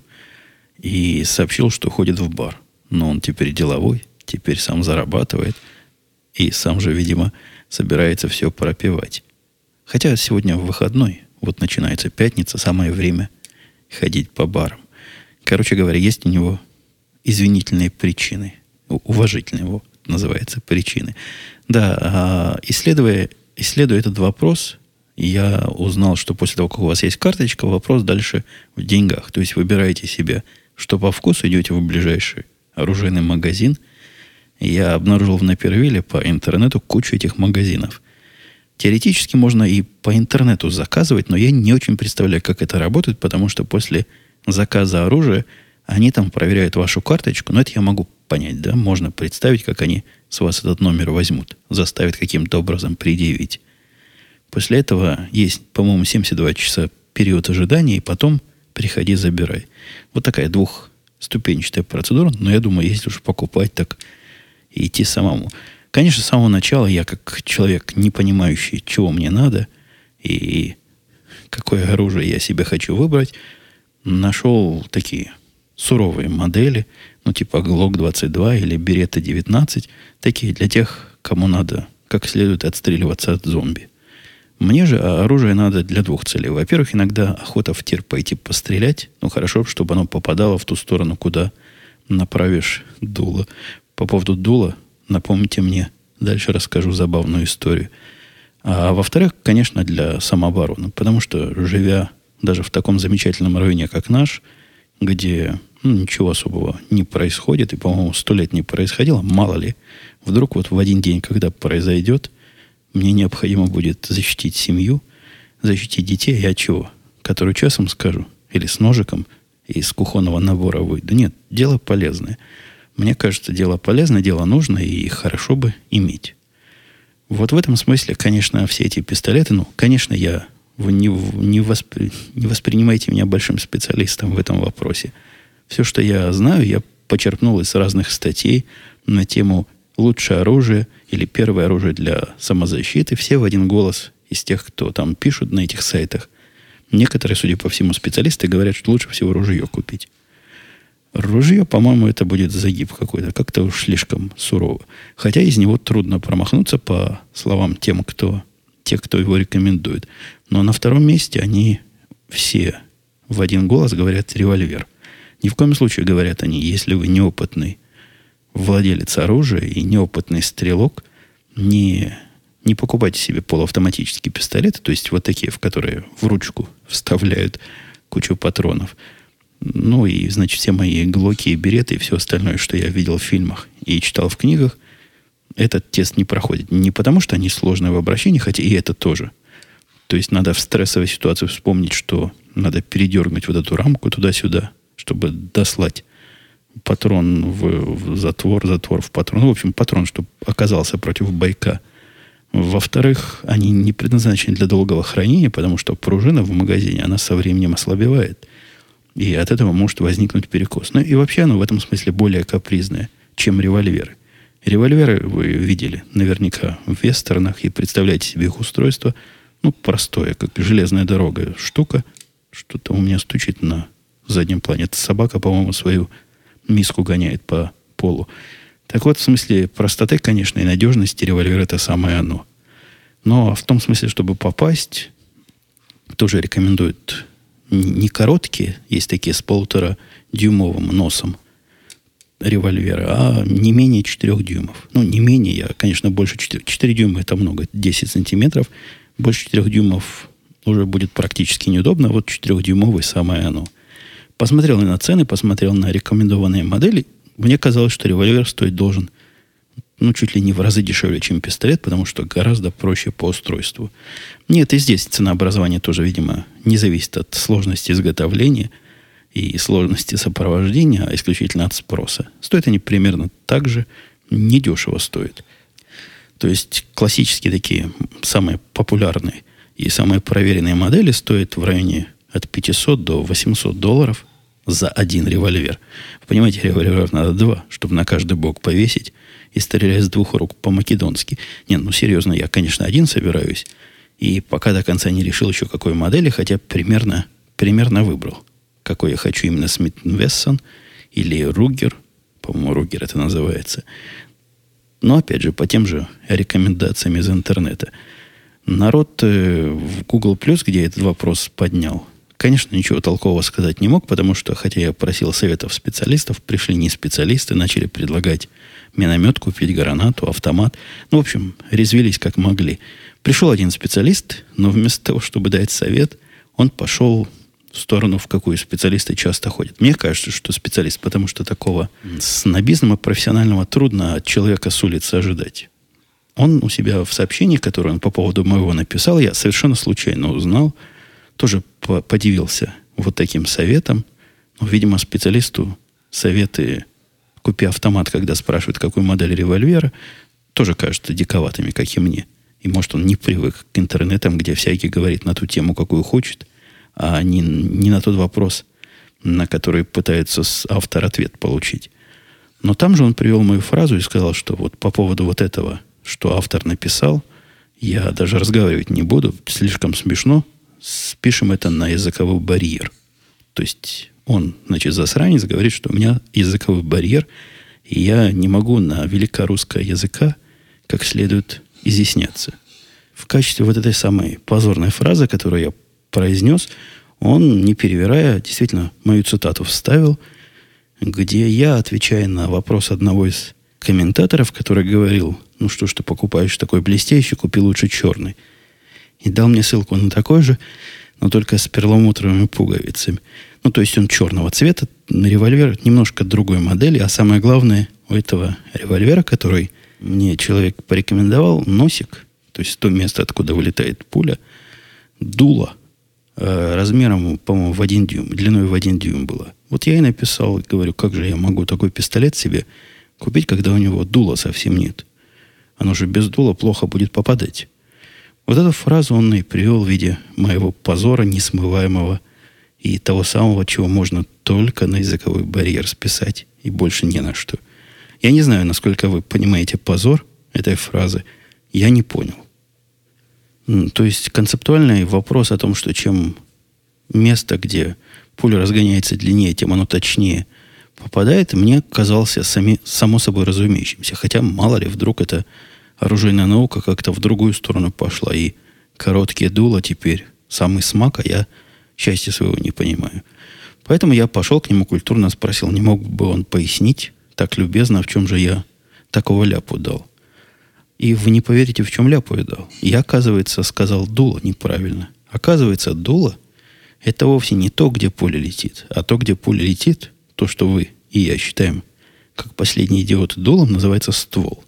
И сообщил, что ходит в бар. Но он теперь деловой теперь сам зарабатывает и сам же, видимо, собирается все пропивать. Хотя сегодня выходной, вот начинается пятница, самое время ходить по барам. Короче говоря, есть у него извинительные причины, уважительные его называется причины. Да, а, исследуя, исследуя этот вопрос, я узнал, что после того, как у вас есть карточка, вопрос дальше в деньгах. То есть выбираете себе, что по вкусу, идете в ближайший оружейный магазин. Я обнаружил в Напервилле по интернету кучу этих магазинов. Теоретически можно и по интернету заказывать, но я не очень представляю, как это работает, потому что после заказа оружия они там проверяют вашу карточку. Но это я могу понять, да? Можно представить, как они с вас этот номер возьмут, заставят каким-то образом предъявить. После этого есть, по-моему, 72 часа период ожидания, и потом приходи, забирай. Вот такая двухступенчатая процедура, но я думаю, если уж покупать, так и идти самому. Конечно, с самого начала я, как человек, не понимающий, чего мне надо, и какое оружие я себе хочу выбрать, нашел такие суровые модели, ну, типа Glock 22 или Beretta 19, такие для тех, кому надо как следует отстреливаться от зомби. Мне же оружие надо для двух целей. Во-первых, иногда охота в тир пойти пострелять. Ну, хорошо, чтобы оно попадало в ту сторону, куда направишь дуло. По поводу дула, напомните мне, дальше расскажу забавную историю. А во-вторых, конечно, для самообороны. Потому что, живя даже в таком замечательном районе, как наш, где ну, ничего особого не происходит, и, по-моему, сто лет не происходило, мало ли, вдруг вот в один день, когда произойдет – мне необходимо будет защитить семью, защитить детей. Я чего? Который часом скажу? Или с ножиком из кухонного набора выйду? Нет, дело полезное. Мне кажется, дело полезное, дело нужно и хорошо бы иметь. Вот в этом смысле, конечно, все эти пистолеты, ну, конечно, я вы не, не, воспри, не воспринимайте меня большим специалистом в этом вопросе. Все, что я знаю, я почерпнул из разных статей на тему лучшее оружие или первое оружие для самозащиты, все в один голос из тех, кто там пишут на этих сайтах. Некоторые, судя по всему, специалисты говорят, что лучше всего ружье купить. Ружье, по-моему, это будет загиб какой-то, как-то уж слишком сурово. Хотя из него трудно промахнуться, по словам тем, кто, тех, кто его рекомендует. Но на втором месте они все в один голос говорят револьвер. Ни в коем случае говорят они, если вы неопытный владелец оружия и неопытный стрелок, не, не покупайте себе полуавтоматические пистолеты, то есть вот такие, в которые в ручку вставляют кучу патронов. Ну и, значит, все мои глоки и береты и все остальное, что я видел в фильмах и читал в книгах, этот тест не проходит. Не потому, что они сложные в обращении, хотя и это тоже. То есть надо в стрессовой ситуации вспомнить, что надо передергнуть вот эту рамку туда-сюда, чтобы дослать патрон в, в затвор, затвор в патрон. Ну, в общем, патрон, чтобы оказался против байка. Во-вторых, они не предназначены для долгого хранения, потому что пружина в магазине, она со временем ослабевает. И от этого может возникнуть перекос. Ну и вообще оно в этом смысле более капризное, чем револьверы. Револьверы вы видели наверняка в вестернах и представляете себе их устройство. Ну, простое, как железная дорога штука. Что-то у меня стучит на заднем плане. Это собака, по-моему, свою миску гоняет по полу. Так вот, в смысле простоты, конечно, и надежности револьвер это самое оно. Но в том смысле, чтобы попасть, тоже рекомендуют не короткие, есть такие с полутора дюймовым носом револьвера, а не менее 4 дюймов. Ну, не менее, я, конечно, больше 4, 4 дюйма это много, 10 сантиметров. Больше 4 дюймов уже будет практически неудобно. Вот 4-дюймовый самое оно – Посмотрел на цены, посмотрел на рекомендованные модели. Мне казалось, что револьвер стоить должен ну, чуть ли не в разы дешевле, чем пистолет, потому что гораздо проще по устройству. Нет, и здесь ценообразование тоже, видимо, не зависит от сложности изготовления и сложности сопровождения, а исключительно от спроса. Стоят они примерно так же, недешево стоят. То есть классические такие, самые популярные и самые проверенные модели стоят в районе от 500 до 800 долларов за один револьвер. Понимаете, револьверов надо два, чтобы на каждый бок повесить и стрелять с двух рук по-македонски. Нет, ну серьезно, я, конечно, один собираюсь. И пока до конца не решил еще какой модели, хотя примерно, примерно выбрал, какой я хочу именно Смит Вессон или Ругер. По-моему, Ругер это называется. Но, опять же, по тем же рекомендациям из интернета. Народ э, в Google где этот вопрос поднял, Конечно, ничего толкового сказать не мог, потому что, хотя я просил советов специалистов, пришли не специалисты, начали предлагать миномет купить, гранату, автомат. Ну, в общем, резвились как могли. Пришел один специалист, но вместо того, чтобы дать совет, он пошел в сторону, в какую специалисты часто ходят. Мне кажется, что специалист, потому что такого снобизма профессионального трудно от человека с улицы ожидать. Он у себя в сообщении, которое он по поводу моего написал, я совершенно случайно узнал – тоже подивился вот таким советом. Ну, видимо, специалисту советы «купи автомат», когда спрашивают, какую модель револьвера, тоже кажутся диковатыми, как и мне. И может он не привык к интернетам, где всякий говорит на ту тему, какую хочет, а не, не на тот вопрос, на который пытается автор ответ получить. Но там же он привел мою фразу и сказал, что вот по поводу вот этого, что автор написал, я даже разговаривать не буду, слишком смешно, спишем это на языковой барьер. То есть он, значит, засранец, говорит, что у меня языковой барьер, и я не могу на великорусское языка как следует изъясняться. В качестве вот этой самой позорной фразы, которую я произнес, он, не перевирая, действительно мою цитату вставил, где я, отвечая на вопрос одного из комментаторов, который говорил, ну что ж ты покупаешь такой блестящий, купи лучше черный – и дал мне ссылку на такой же, но только с перламутровыми пуговицами. Ну, то есть он черного цвета, револьвер немножко другой модели, а самое главное, у этого револьвера, который мне человек порекомендовал, носик, то есть то место, откуда вылетает пуля, дуло э, размером, по-моему, в один дюйм, длиной в один дюйм было. Вот я и написал, говорю, как же я могу такой пистолет себе купить, когда у него дула совсем нет. Оно же без дула плохо будет попадать. Вот эту фразу он и привел в виде моего позора несмываемого и того самого, чего можно только на языковой барьер списать и больше не на что. Я не знаю, насколько вы понимаете позор этой фразы. Я не понял. То есть концептуальный вопрос о том, что чем место, где пуля разгоняется длиннее, тем оно точнее попадает, мне казался сами, само собой разумеющимся. Хотя, мало ли, вдруг это оружейная наука как-то в другую сторону пошла. И короткие дула теперь самый смак, а я счастья своего не понимаю. Поэтому я пошел к нему культурно, спросил, не мог бы он пояснить так любезно, в чем же я такого ляпу дал. И вы не поверите, в чем ляпу я дал. Я, оказывается, сказал дуло неправильно. Оказывается, дуло – это вовсе не то, где пуля летит, а то, где пуля летит, то, что вы и я считаем, как последний идиот дулом, называется ствол.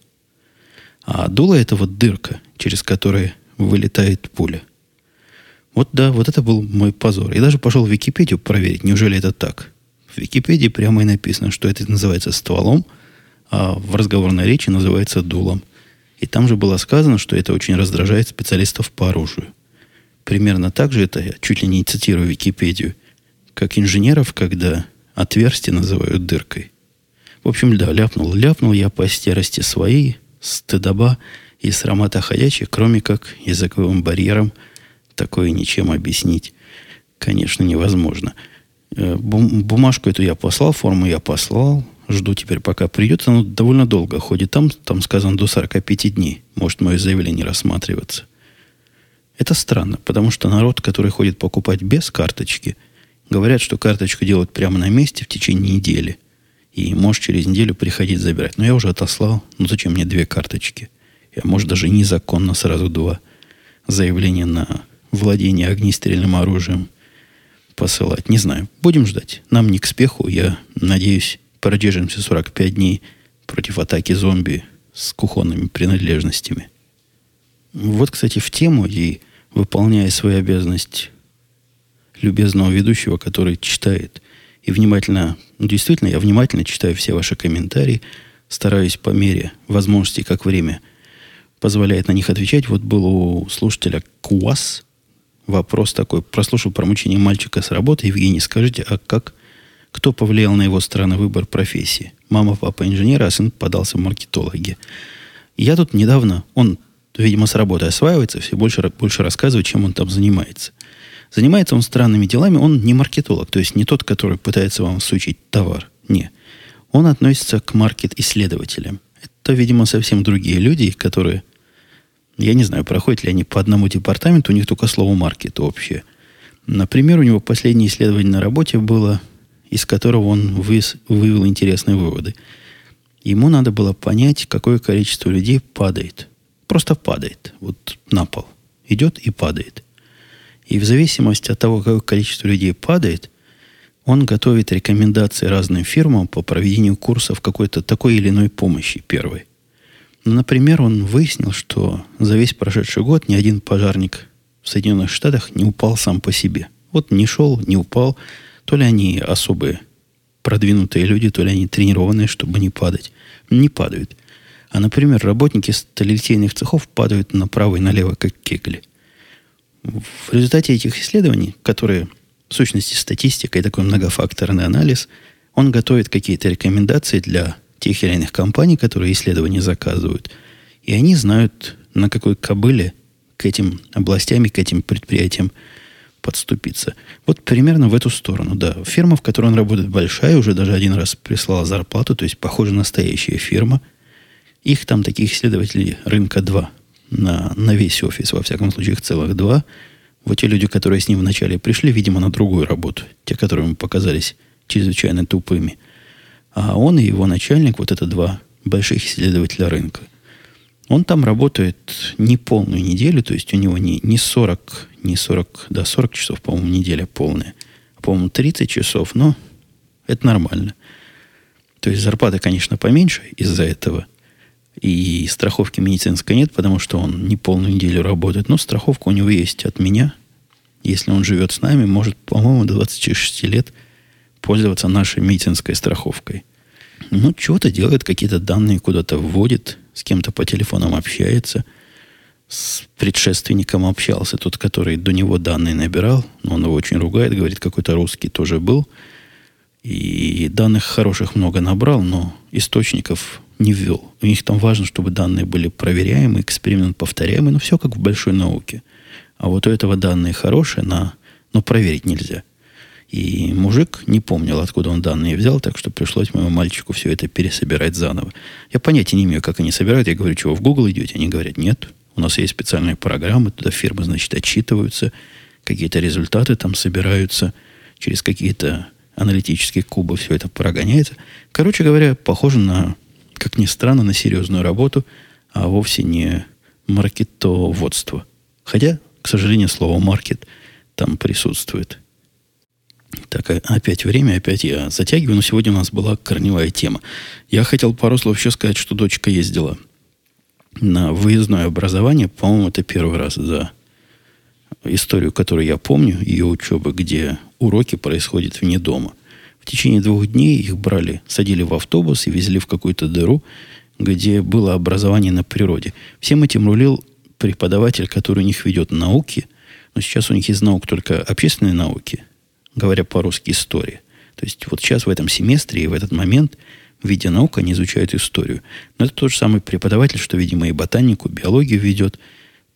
А дуло это вот дырка, через которую вылетает пуля. Вот да, вот это был мой позор. Я даже пошел в Википедию проверить, неужели это так. В Википедии прямо и написано, что это называется стволом, а в разговорной речи называется дулом. И там же было сказано, что это очень раздражает специалистов по оружию. Примерно так же это, я чуть ли не цитирую Википедию, как инженеров, когда отверстие называют дыркой. В общем, да, ляпнул. Ляпнул я по стерости своей, стыдоба и срамота ходячая, кроме как языковым барьером, такое ничем объяснить, конечно, невозможно. Э, бумажку эту я послал, форму я послал, жду теперь, пока придет. Оно довольно долго ходит там, там сказано до 45 дней. Может мое заявление рассматриваться. Это странно, потому что народ, который ходит покупать без карточки, говорят, что карточку делают прямо на месте в течение недели – и можешь через неделю приходить забирать. Но я уже отослал. Ну зачем мне две карточки? Я, может, даже незаконно сразу два заявления на владение огнестрельным оружием посылать. Не знаю. Будем ждать. Нам не к спеху. Я надеюсь, продержимся 45 дней против атаки зомби с кухонными принадлежностями. Вот, кстати, в тему и выполняя свою обязанность любезного ведущего, который читает и внимательно, ну, действительно, я внимательно читаю все ваши комментарии, стараюсь по мере возможности, как время позволяет на них отвечать. Вот был у слушателя Куас вопрос такой. Прослушал про мучение мальчика с работы. Евгений, скажите, а как, кто повлиял на его странный выбор профессии? Мама, папа инженер, а сын подался в маркетологи. Я тут недавно, он, видимо, с работы осваивается, все больше, больше рассказывает, чем он там занимается. Занимается он странными делами, он не маркетолог, то есть не тот, который пытается вам сучить товар. Не. Он относится к маркет-исследователям. Это, видимо, совсем другие люди, которые, я не знаю, проходят ли они по одному департаменту, у них только слово маркет общее. Например, у него последнее исследование на работе было, из которого он выс, вывел интересные выводы. Ему надо было понять, какое количество людей падает. Просто падает. Вот на пол. Идет и падает. И в зависимости от того, какое количество людей падает, он готовит рекомендации разным фирмам по проведению курсов какой-то такой или иной помощи первой. Ну, например, он выяснил, что за весь прошедший год ни один пожарник в Соединенных Штатах не упал сам по себе. Вот не шел, не упал. То ли они особые продвинутые люди, то ли они тренированные, чтобы не падать. Не падают. А, например, работники сталелитейных цехов падают направо и налево, как кегли. В результате этих исследований, которые в сущности статистика и такой многофакторный анализ, он готовит какие-то рекомендации для тех или иных компаний, которые исследования заказывают. И они знают, на какой кобыле к этим областям и к этим предприятиям подступиться. Вот примерно в эту сторону, да. Фирма, в которой он работает, большая, уже даже один раз прислала зарплату, то есть, похоже, настоящая фирма. Их там, таких исследователей, рынка два. На, на весь офис, во всяком случае, их целых два. Вот те люди, которые с ним вначале пришли, видимо, на другую работу. Те, которые ему показались чрезвычайно тупыми. А он и его начальник, вот это два больших исследователя рынка. Он там работает не полную неделю, то есть у него не, не 40, не 40, да, 40 часов, по-моему, неделя полная. А, по-моему, 30 часов, но это нормально. То есть зарплата, конечно, поменьше из-за этого. И страховки медицинской нет, потому что он не полную неделю работает. Но страховка у него есть от меня. Если он живет с нами, может, по-моему, до 26 лет пользоваться нашей медицинской страховкой. Ну, чего-то делает, какие-то данные куда-то вводит, с кем-то по телефонам общается, с предшественником общался, тот, который до него данные набирал, но он его очень ругает, говорит, какой-то русский тоже был, и данных хороших много набрал, но источников не ввел. У них там важно, чтобы данные были проверяемы, эксперимент повторяемый, но все как в большой науке. А вот у этого данные хорошие, на, но проверить нельзя. И мужик не помнил, откуда он данные взял, так что пришлось моему мальчику все это пересобирать заново. Я понятия не имею, как они собирают. Я говорю, чего, в Google идете? Они говорят, нет, у нас есть специальные программы, туда фирмы, значит, отчитываются, какие-то результаты там собираются, через какие-то аналитические кубы все это прогоняется. Короче говоря, похоже на, как ни странно, на серьезную работу, а вовсе не маркетоводство. Хотя, к сожалению, слово «маркет» там присутствует – так, а опять время, опять я затягиваю, но сегодня у нас была корневая тема. Я хотел пару слов еще сказать, что дочка ездила на выездное образование. По-моему, это первый раз за историю, которую я помню, ее учебы, где уроки происходят вне дома. В течение двух дней их брали, садили в автобус и везли в какую-то дыру, где было образование на природе. Всем этим рулил преподаватель, который у них ведет науки, но сейчас у них из наук только общественные науки – говоря по-русски, история. То есть вот сейчас в этом семестре и в этот момент в виде наук они изучают историю. Но это тот же самый преподаватель, что, видимо, и ботанику, биологию ведет.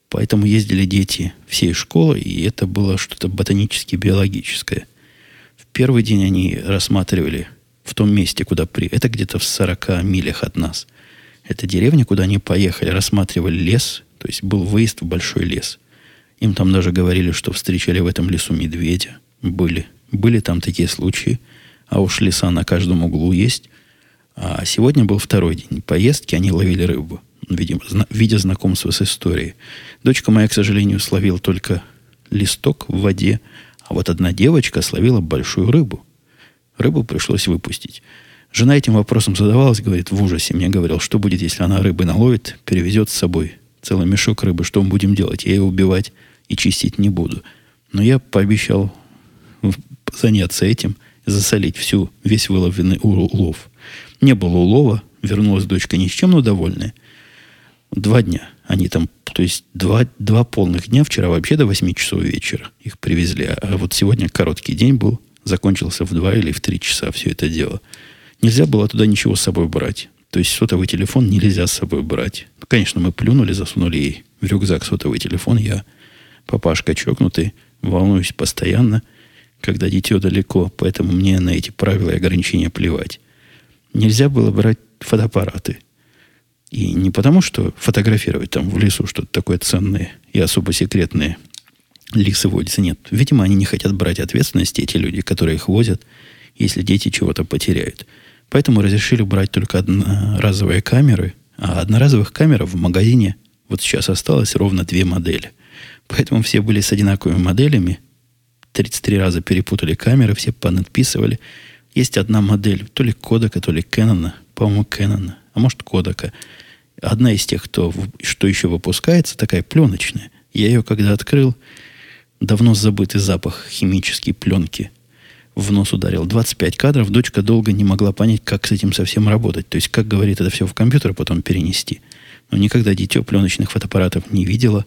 Поэтому ездили дети всей школы, и это было что-то ботанически-биологическое. Первый день они рассматривали в том месте, куда при... Это где-то в 40 милях от нас. Это деревня, куда они поехали, рассматривали лес, то есть был выезд в большой лес. Им там даже говорили, что встречали в этом лесу медведя. Были. Были там такие случаи. А уж леса на каждом углу есть. А сегодня был второй день поездки. Они ловили рыбу. Видимо, видя знакомство с историей. Дочка моя, к сожалению, словила только листок в воде. А вот одна девочка словила большую рыбу. Рыбу пришлось выпустить. Жена этим вопросом задавалась, говорит, в ужасе. Мне говорил, что будет, если она рыбы наловит, перевезет с собой целый мешок рыбы, что мы будем делать? Я ее убивать и чистить не буду. Но я пообещал заняться этим, засолить всю, весь выловленный улов. Не было улова, вернулась дочка ни с чем, но довольная. Два дня они там, то есть два, два полных дня, вчера вообще до 8 часов вечера их привезли, а вот сегодня короткий день был, закончился в 2 или в 3 часа все это дело. Нельзя было туда ничего с собой брать. То есть сотовый телефон нельзя с собой брать. Ну, конечно, мы плюнули, засунули ей в рюкзак сотовый телефон. Я, папашка чокнутый, волнуюсь постоянно – когда дитё далеко, поэтому мне на эти правила и ограничения плевать. Нельзя было брать фотоаппараты. И не потому, что фотографировать там в лесу что-то такое ценное и особо секретное лисы водятся. Нет, видимо, они не хотят брать ответственности, эти люди, которые их возят, если дети чего-то потеряют. Поэтому разрешили брать только одноразовые камеры, а одноразовых камер в магазине вот сейчас осталось ровно две модели. Поэтому все были с одинаковыми моделями. 33 раза перепутали камеры, все понадписывали. Есть одна модель, то ли Кодека, то ли Кэнона, по-моему, Кэнона, а может Кодека. Одна из тех, кто, что еще выпускается, такая пленочная. Я ее когда открыл, давно забытый запах химической пленки в нос ударил. 25 кадров, дочка долго не могла понять, как с этим совсем работать. То есть, как говорит, это все в компьютер а потом перенести. Но никогда дитё пленочных фотоаппаратов не видела.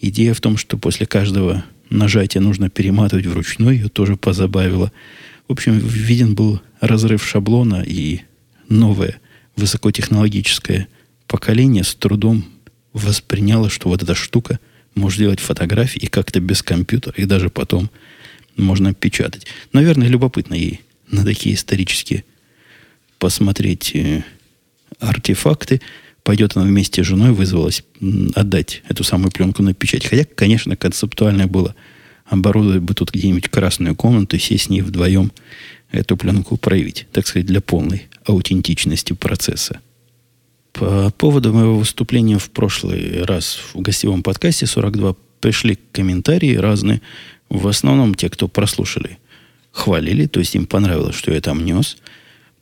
Идея в том, что после каждого нажатия нужно перематывать вручную, ее тоже позабавила. В общем, виден был разрыв шаблона и новое высокотехнологическое поколение с трудом восприняло, что вот эта штука может делать фотографии и как-то без компьютера, и даже потом можно печатать. Наверное, любопытно ей на такие исторические посмотреть э, артефакты. Пойдет она вместе с женой, вызвалась отдать эту самую пленку на печать. Хотя, конечно, концептуально было – оборудовать бы тут где-нибудь красную комнату и сесть с ней вдвоем эту пленку проявить, так сказать, для полной аутентичности процесса. По поводу моего выступления в прошлый раз в гостевом подкасте 42 пришли комментарии разные. В основном те, кто прослушали, хвалили, то есть им понравилось, что я там нес.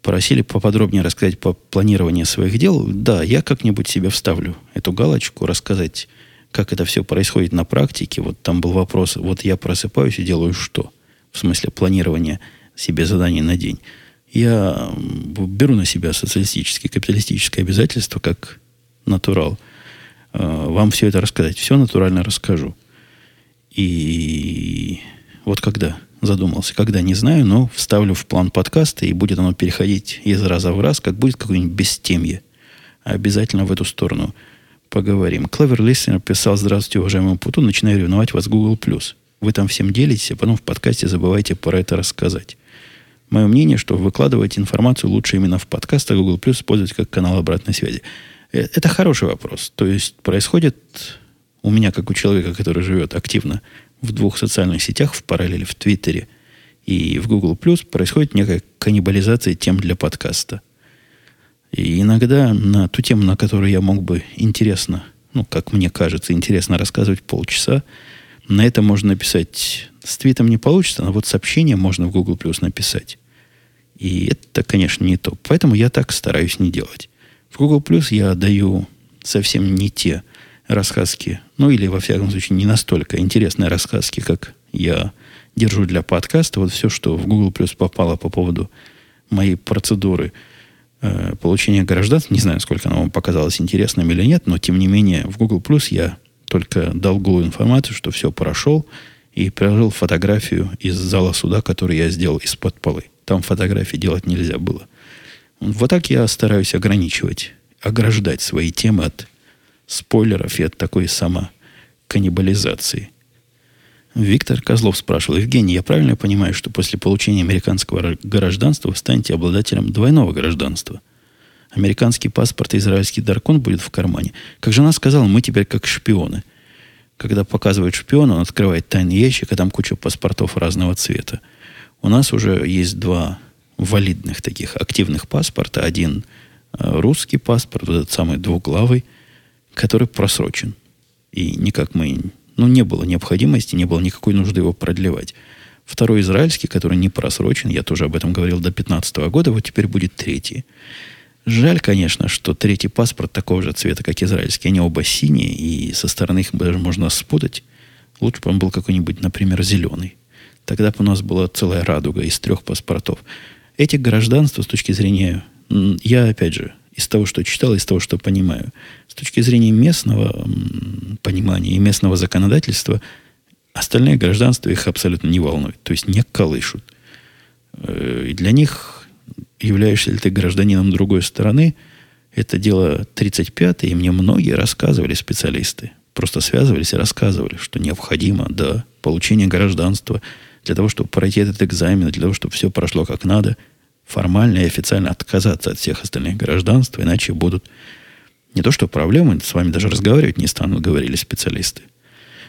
Просили поподробнее рассказать по планированию своих дел. Да, я как-нибудь себе вставлю эту галочку, рассказать как это все происходит на практике. Вот там был вопрос, вот я просыпаюсь и делаю что? В смысле планирования себе заданий на день. Я беру на себя социалистические, капиталистические обязательства, как натурал. А, вам все это рассказать. Все натурально расскажу. И вот когда задумался, когда не знаю, но вставлю в план подкаста, и будет оно переходить из раза в раз, как будет какое-нибудь бестемье. Обязательно в эту сторону – поговорим. Клавер Листер писал, здравствуйте, уважаемый Путун, начинаю ревновать вас Google+. Вы там всем делитесь, а потом в подкасте забывайте про это рассказать. Мое мнение, что выкладывать информацию лучше именно в подкастах Google Plus использовать как канал обратной связи. Э, это хороший вопрос. То есть происходит у меня, как у человека, который живет активно в двух социальных сетях, в параллели, в Твиттере и в Google Plus, происходит некая каннибализация тем для подкаста. И иногда на ту тему, на которую я мог бы интересно, ну, как мне кажется, интересно рассказывать полчаса, на это можно написать. С твитом не получится, но вот сообщение можно в Google Plus написать. И это, конечно, не то. Поэтому я так стараюсь не делать. В Google Plus я даю совсем не те рассказки, ну или, во всяком случае, не настолько интересные рассказки, как я держу для подкаста. Вот все, что в Google Plus попало по поводу моей процедуры – э, получения гражданства. Не знаю, сколько оно вам показалось интересным или нет, но тем не менее в Google Plus я только дал информацию, что все прошел, и приложил фотографию из зала суда, который я сделал из-под полы. Там фотографии делать нельзя было. Вот так я стараюсь ограничивать, ограждать свои темы от спойлеров и от такой самоканнибализации. Виктор Козлов спрашивал, Евгений, я правильно понимаю, что после получения американского гражданства вы станете обладателем двойного гражданства? Американский паспорт и израильский даркон будет в кармане. Как жена сказала, мы теперь как шпионы. Когда показывают шпиона, он открывает тайный ящик, а там куча паспортов разного цвета. У нас уже есть два валидных таких активных паспорта. Один э, русский паспорт, вот этот самый двуглавый, который просрочен. И никак мы но не было необходимости, не было никакой нужды его продлевать. Второй израильский, который не просрочен, я тоже об этом говорил до 2015 года, вот теперь будет третий. Жаль, конечно, что третий паспорт такого же цвета, как израильский. Они оба синие, и со стороны их даже можно спутать. Лучше бы он был какой-нибудь, например, зеленый. Тогда бы у нас была целая радуга из трех паспортов. Эти гражданства с точки зрения... Я, опять же, из того, что читал, из того, что понимаю. С точки зрения местного понимания и местного законодательства, остальные гражданства их абсолютно не волнуют. То есть не колышут. Э, и для них, являешься ли ты гражданином другой страны, это дело 35-е, и мне многие рассказывали специалисты. Просто связывались и рассказывали, что необходимо до получения гражданства, для того, чтобы пройти этот экзамен, для того, чтобы все прошло как надо – формально и официально отказаться от всех остальных гражданств, иначе будут не то что проблемы, с вами даже разговаривать не станут, говорили специалисты.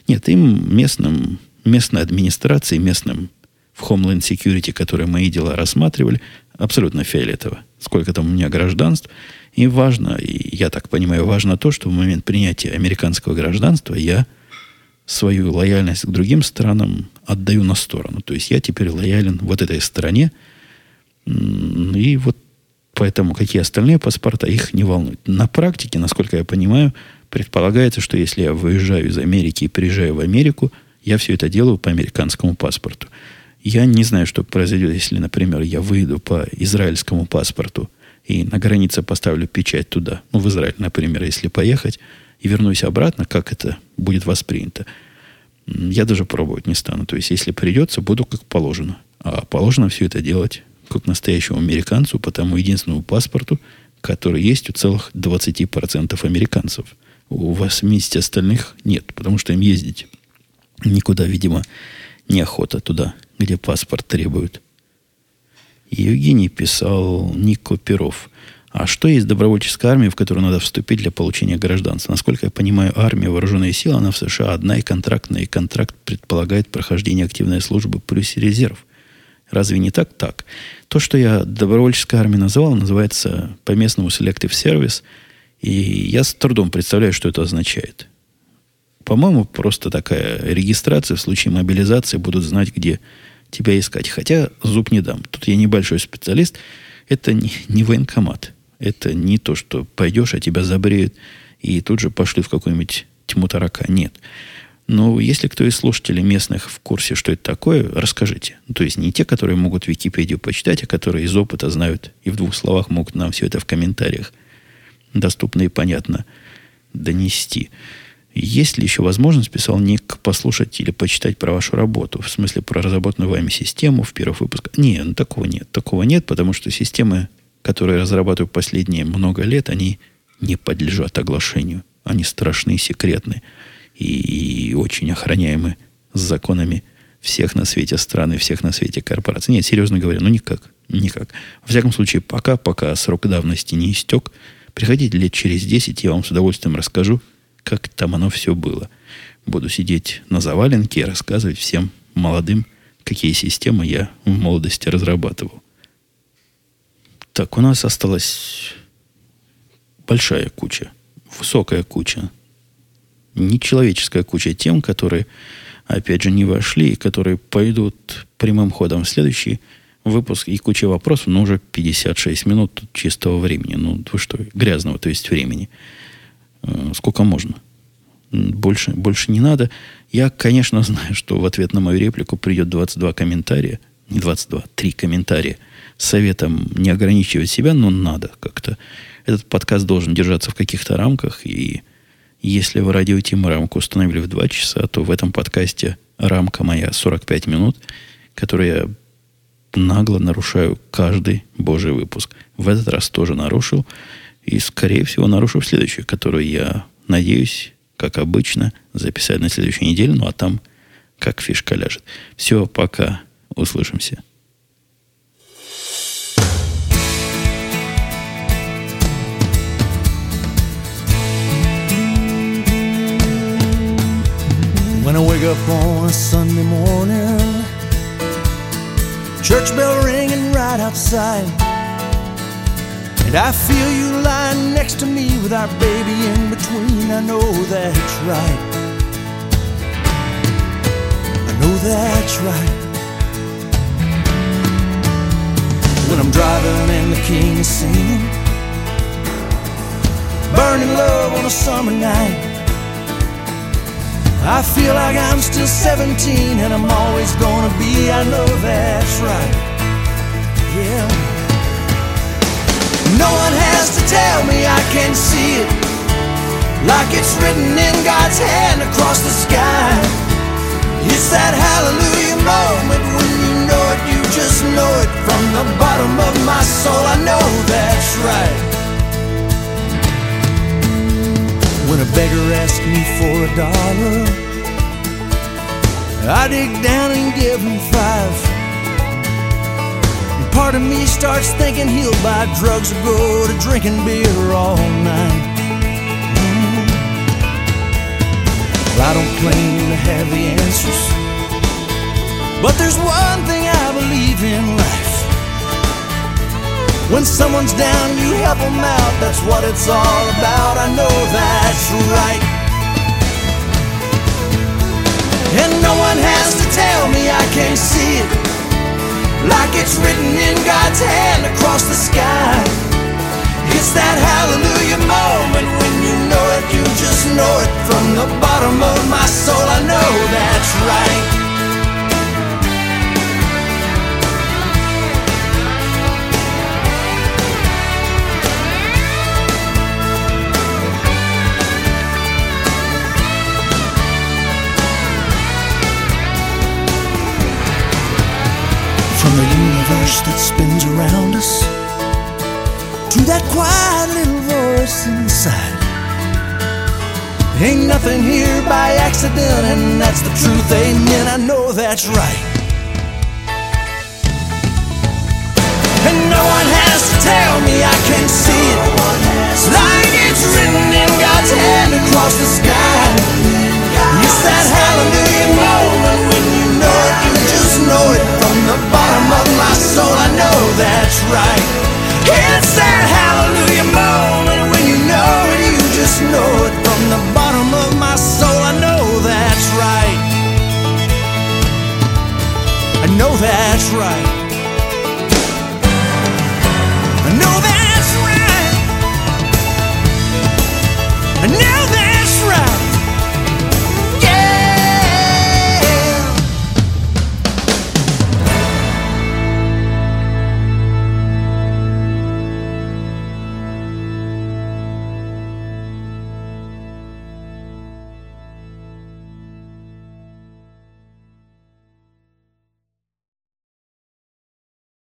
Нет, им местным местной администрации, местным в Homeland Security, которые мои дела рассматривали, абсолютно фиолетово. Сколько там у меня гражданств. И важно, и я так понимаю, важно то, что в момент принятия американского гражданства я свою лояльность к другим странам отдаю на сторону. То есть я теперь лоялен вот этой стране. И вот поэтому какие остальные паспорта, их не волнуют. На практике, насколько я понимаю, предполагается, что если я выезжаю из Америки и приезжаю в Америку, я все это делаю по американскому паспорту. Я не знаю, что произойдет, если, например, я выйду по израильскому паспорту и на границе поставлю печать туда, ну, в Израиль, например, если поехать, и вернусь обратно, как это будет воспринято. Я даже пробовать не стану. То есть, если придется, буду как положено. А положено все это делать как настоящему американцу по тому единственному паспорту, который есть у целых 20% американцев. У 80 остальных нет, потому что им ездить никуда, видимо, неохота туда, где паспорт требуют. Евгений писал Нико Перов. А что есть добровольческая армия, в которую надо вступить для получения гражданства? Насколько я понимаю, армия, вооруженные силы, она в США одна и контрактная, и контракт предполагает прохождение активной службы плюс резерв. Разве не так? Так. То, что я добровольческой армией называл, называется по-местному Selective Service, и я с трудом представляю, что это означает. По-моему, просто такая регистрация в случае мобилизации будут знать, где тебя искать. Хотя зуб не дам. Тут я небольшой специалист. Это не, не военкомат. Это не то, что пойдешь, а тебя забреют и тут же пошли в какую-нибудь тьму тарака. Нет. Но если кто из слушателей местных в курсе, что это такое, расскажите. Ну, то есть не те, которые могут Википедию почитать, а которые из опыта знают и в двух словах могут нам все это в комментариях доступно и понятно донести. Есть ли еще возможность, писал Ник, послушать или почитать про вашу работу? В смысле, про разработанную вами систему в первых выпусках? Нет, ну, такого нет. Такого нет, потому что системы, которые разрабатываю последние много лет, они не подлежат оглашению. Они страшные, секретные и, и очень охраняемы законами всех на свете стран и всех на свете корпораций. Нет, серьезно говоря, ну никак. Никак. Во всяком случае, пока, пока срок давности не истек, приходите лет через 10, я вам с удовольствием расскажу, как там оно все было. Буду сидеть на заваленке и рассказывать всем молодым, какие системы я в молодости разрабатывал. Так, у нас осталась большая куча, высокая куча, нечеловеческая куча тем, которые, опять же, не вошли и которые пойдут прямым ходом в следующий выпуск и куча вопросов, но уже 56 минут чистого времени. Ну, вы что, грязного, то есть времени. Э, сколько можно. Больше, больше не надо. Я, конечно, знаю, что в ответ на мою реплику придет 22 комментария. Не 22, 3 комментария с советом не ограничивать себя, но надо как-то. Этот подкаст должен держаться в каких-то рамках. И если в радио Тима рамку установили в 2 часа, то в этом подкасте рамка моя 45 минут, которую я нагло нарушаю каждый божий выпуск. В этот раз тоже нарушил. И, скорее всего, нарушу в следующую, которую я надеюсь, как обычно, записать на следующей неделе. Ну, а там как фишка ляжет. Все, пока. Услышимся. When I wake up on a Sunday morning, church bell ringing right outside. And I feel you lying next to me with our baby in between. I know that's right. I know that's right. When I'm driving and the king is singing, burning love on a summer night. I feel like I'm still 17 and I'm always gonna be. I know that's right. Yeah. No one has to tell me I can see it. Like it's written in God's hand across the sky. It's that hallelujah moment when you know it You just know it from the bottom of my soul. I know that's right. When a beggar asks me for a dollar I dig down and give him five part of me starts thinking he'll buy drugs or go to drinking beer all night. Well, I don't claim to have the answers, But there's one thing I believe in life. When someone's down, you help them out. That's what it's all about. I know that's right. And no one has to tell me I can't see it. Like it's written in God's hand across the sky. It's that hallelujah moment when you know it, you just know it from the bottom of my soul. I know that's right. From the universe that spins around us to that quiet little voice inside. Ain't nothing here by accident, and that's the truth, amen. I know that's right. And no one has to tell me I can see it. Like it's written in God's hand across the sky. know that's right. It's that hallelujah moment when you know it, you just know it from the bottom of my soul. I know that's right. I know that's right.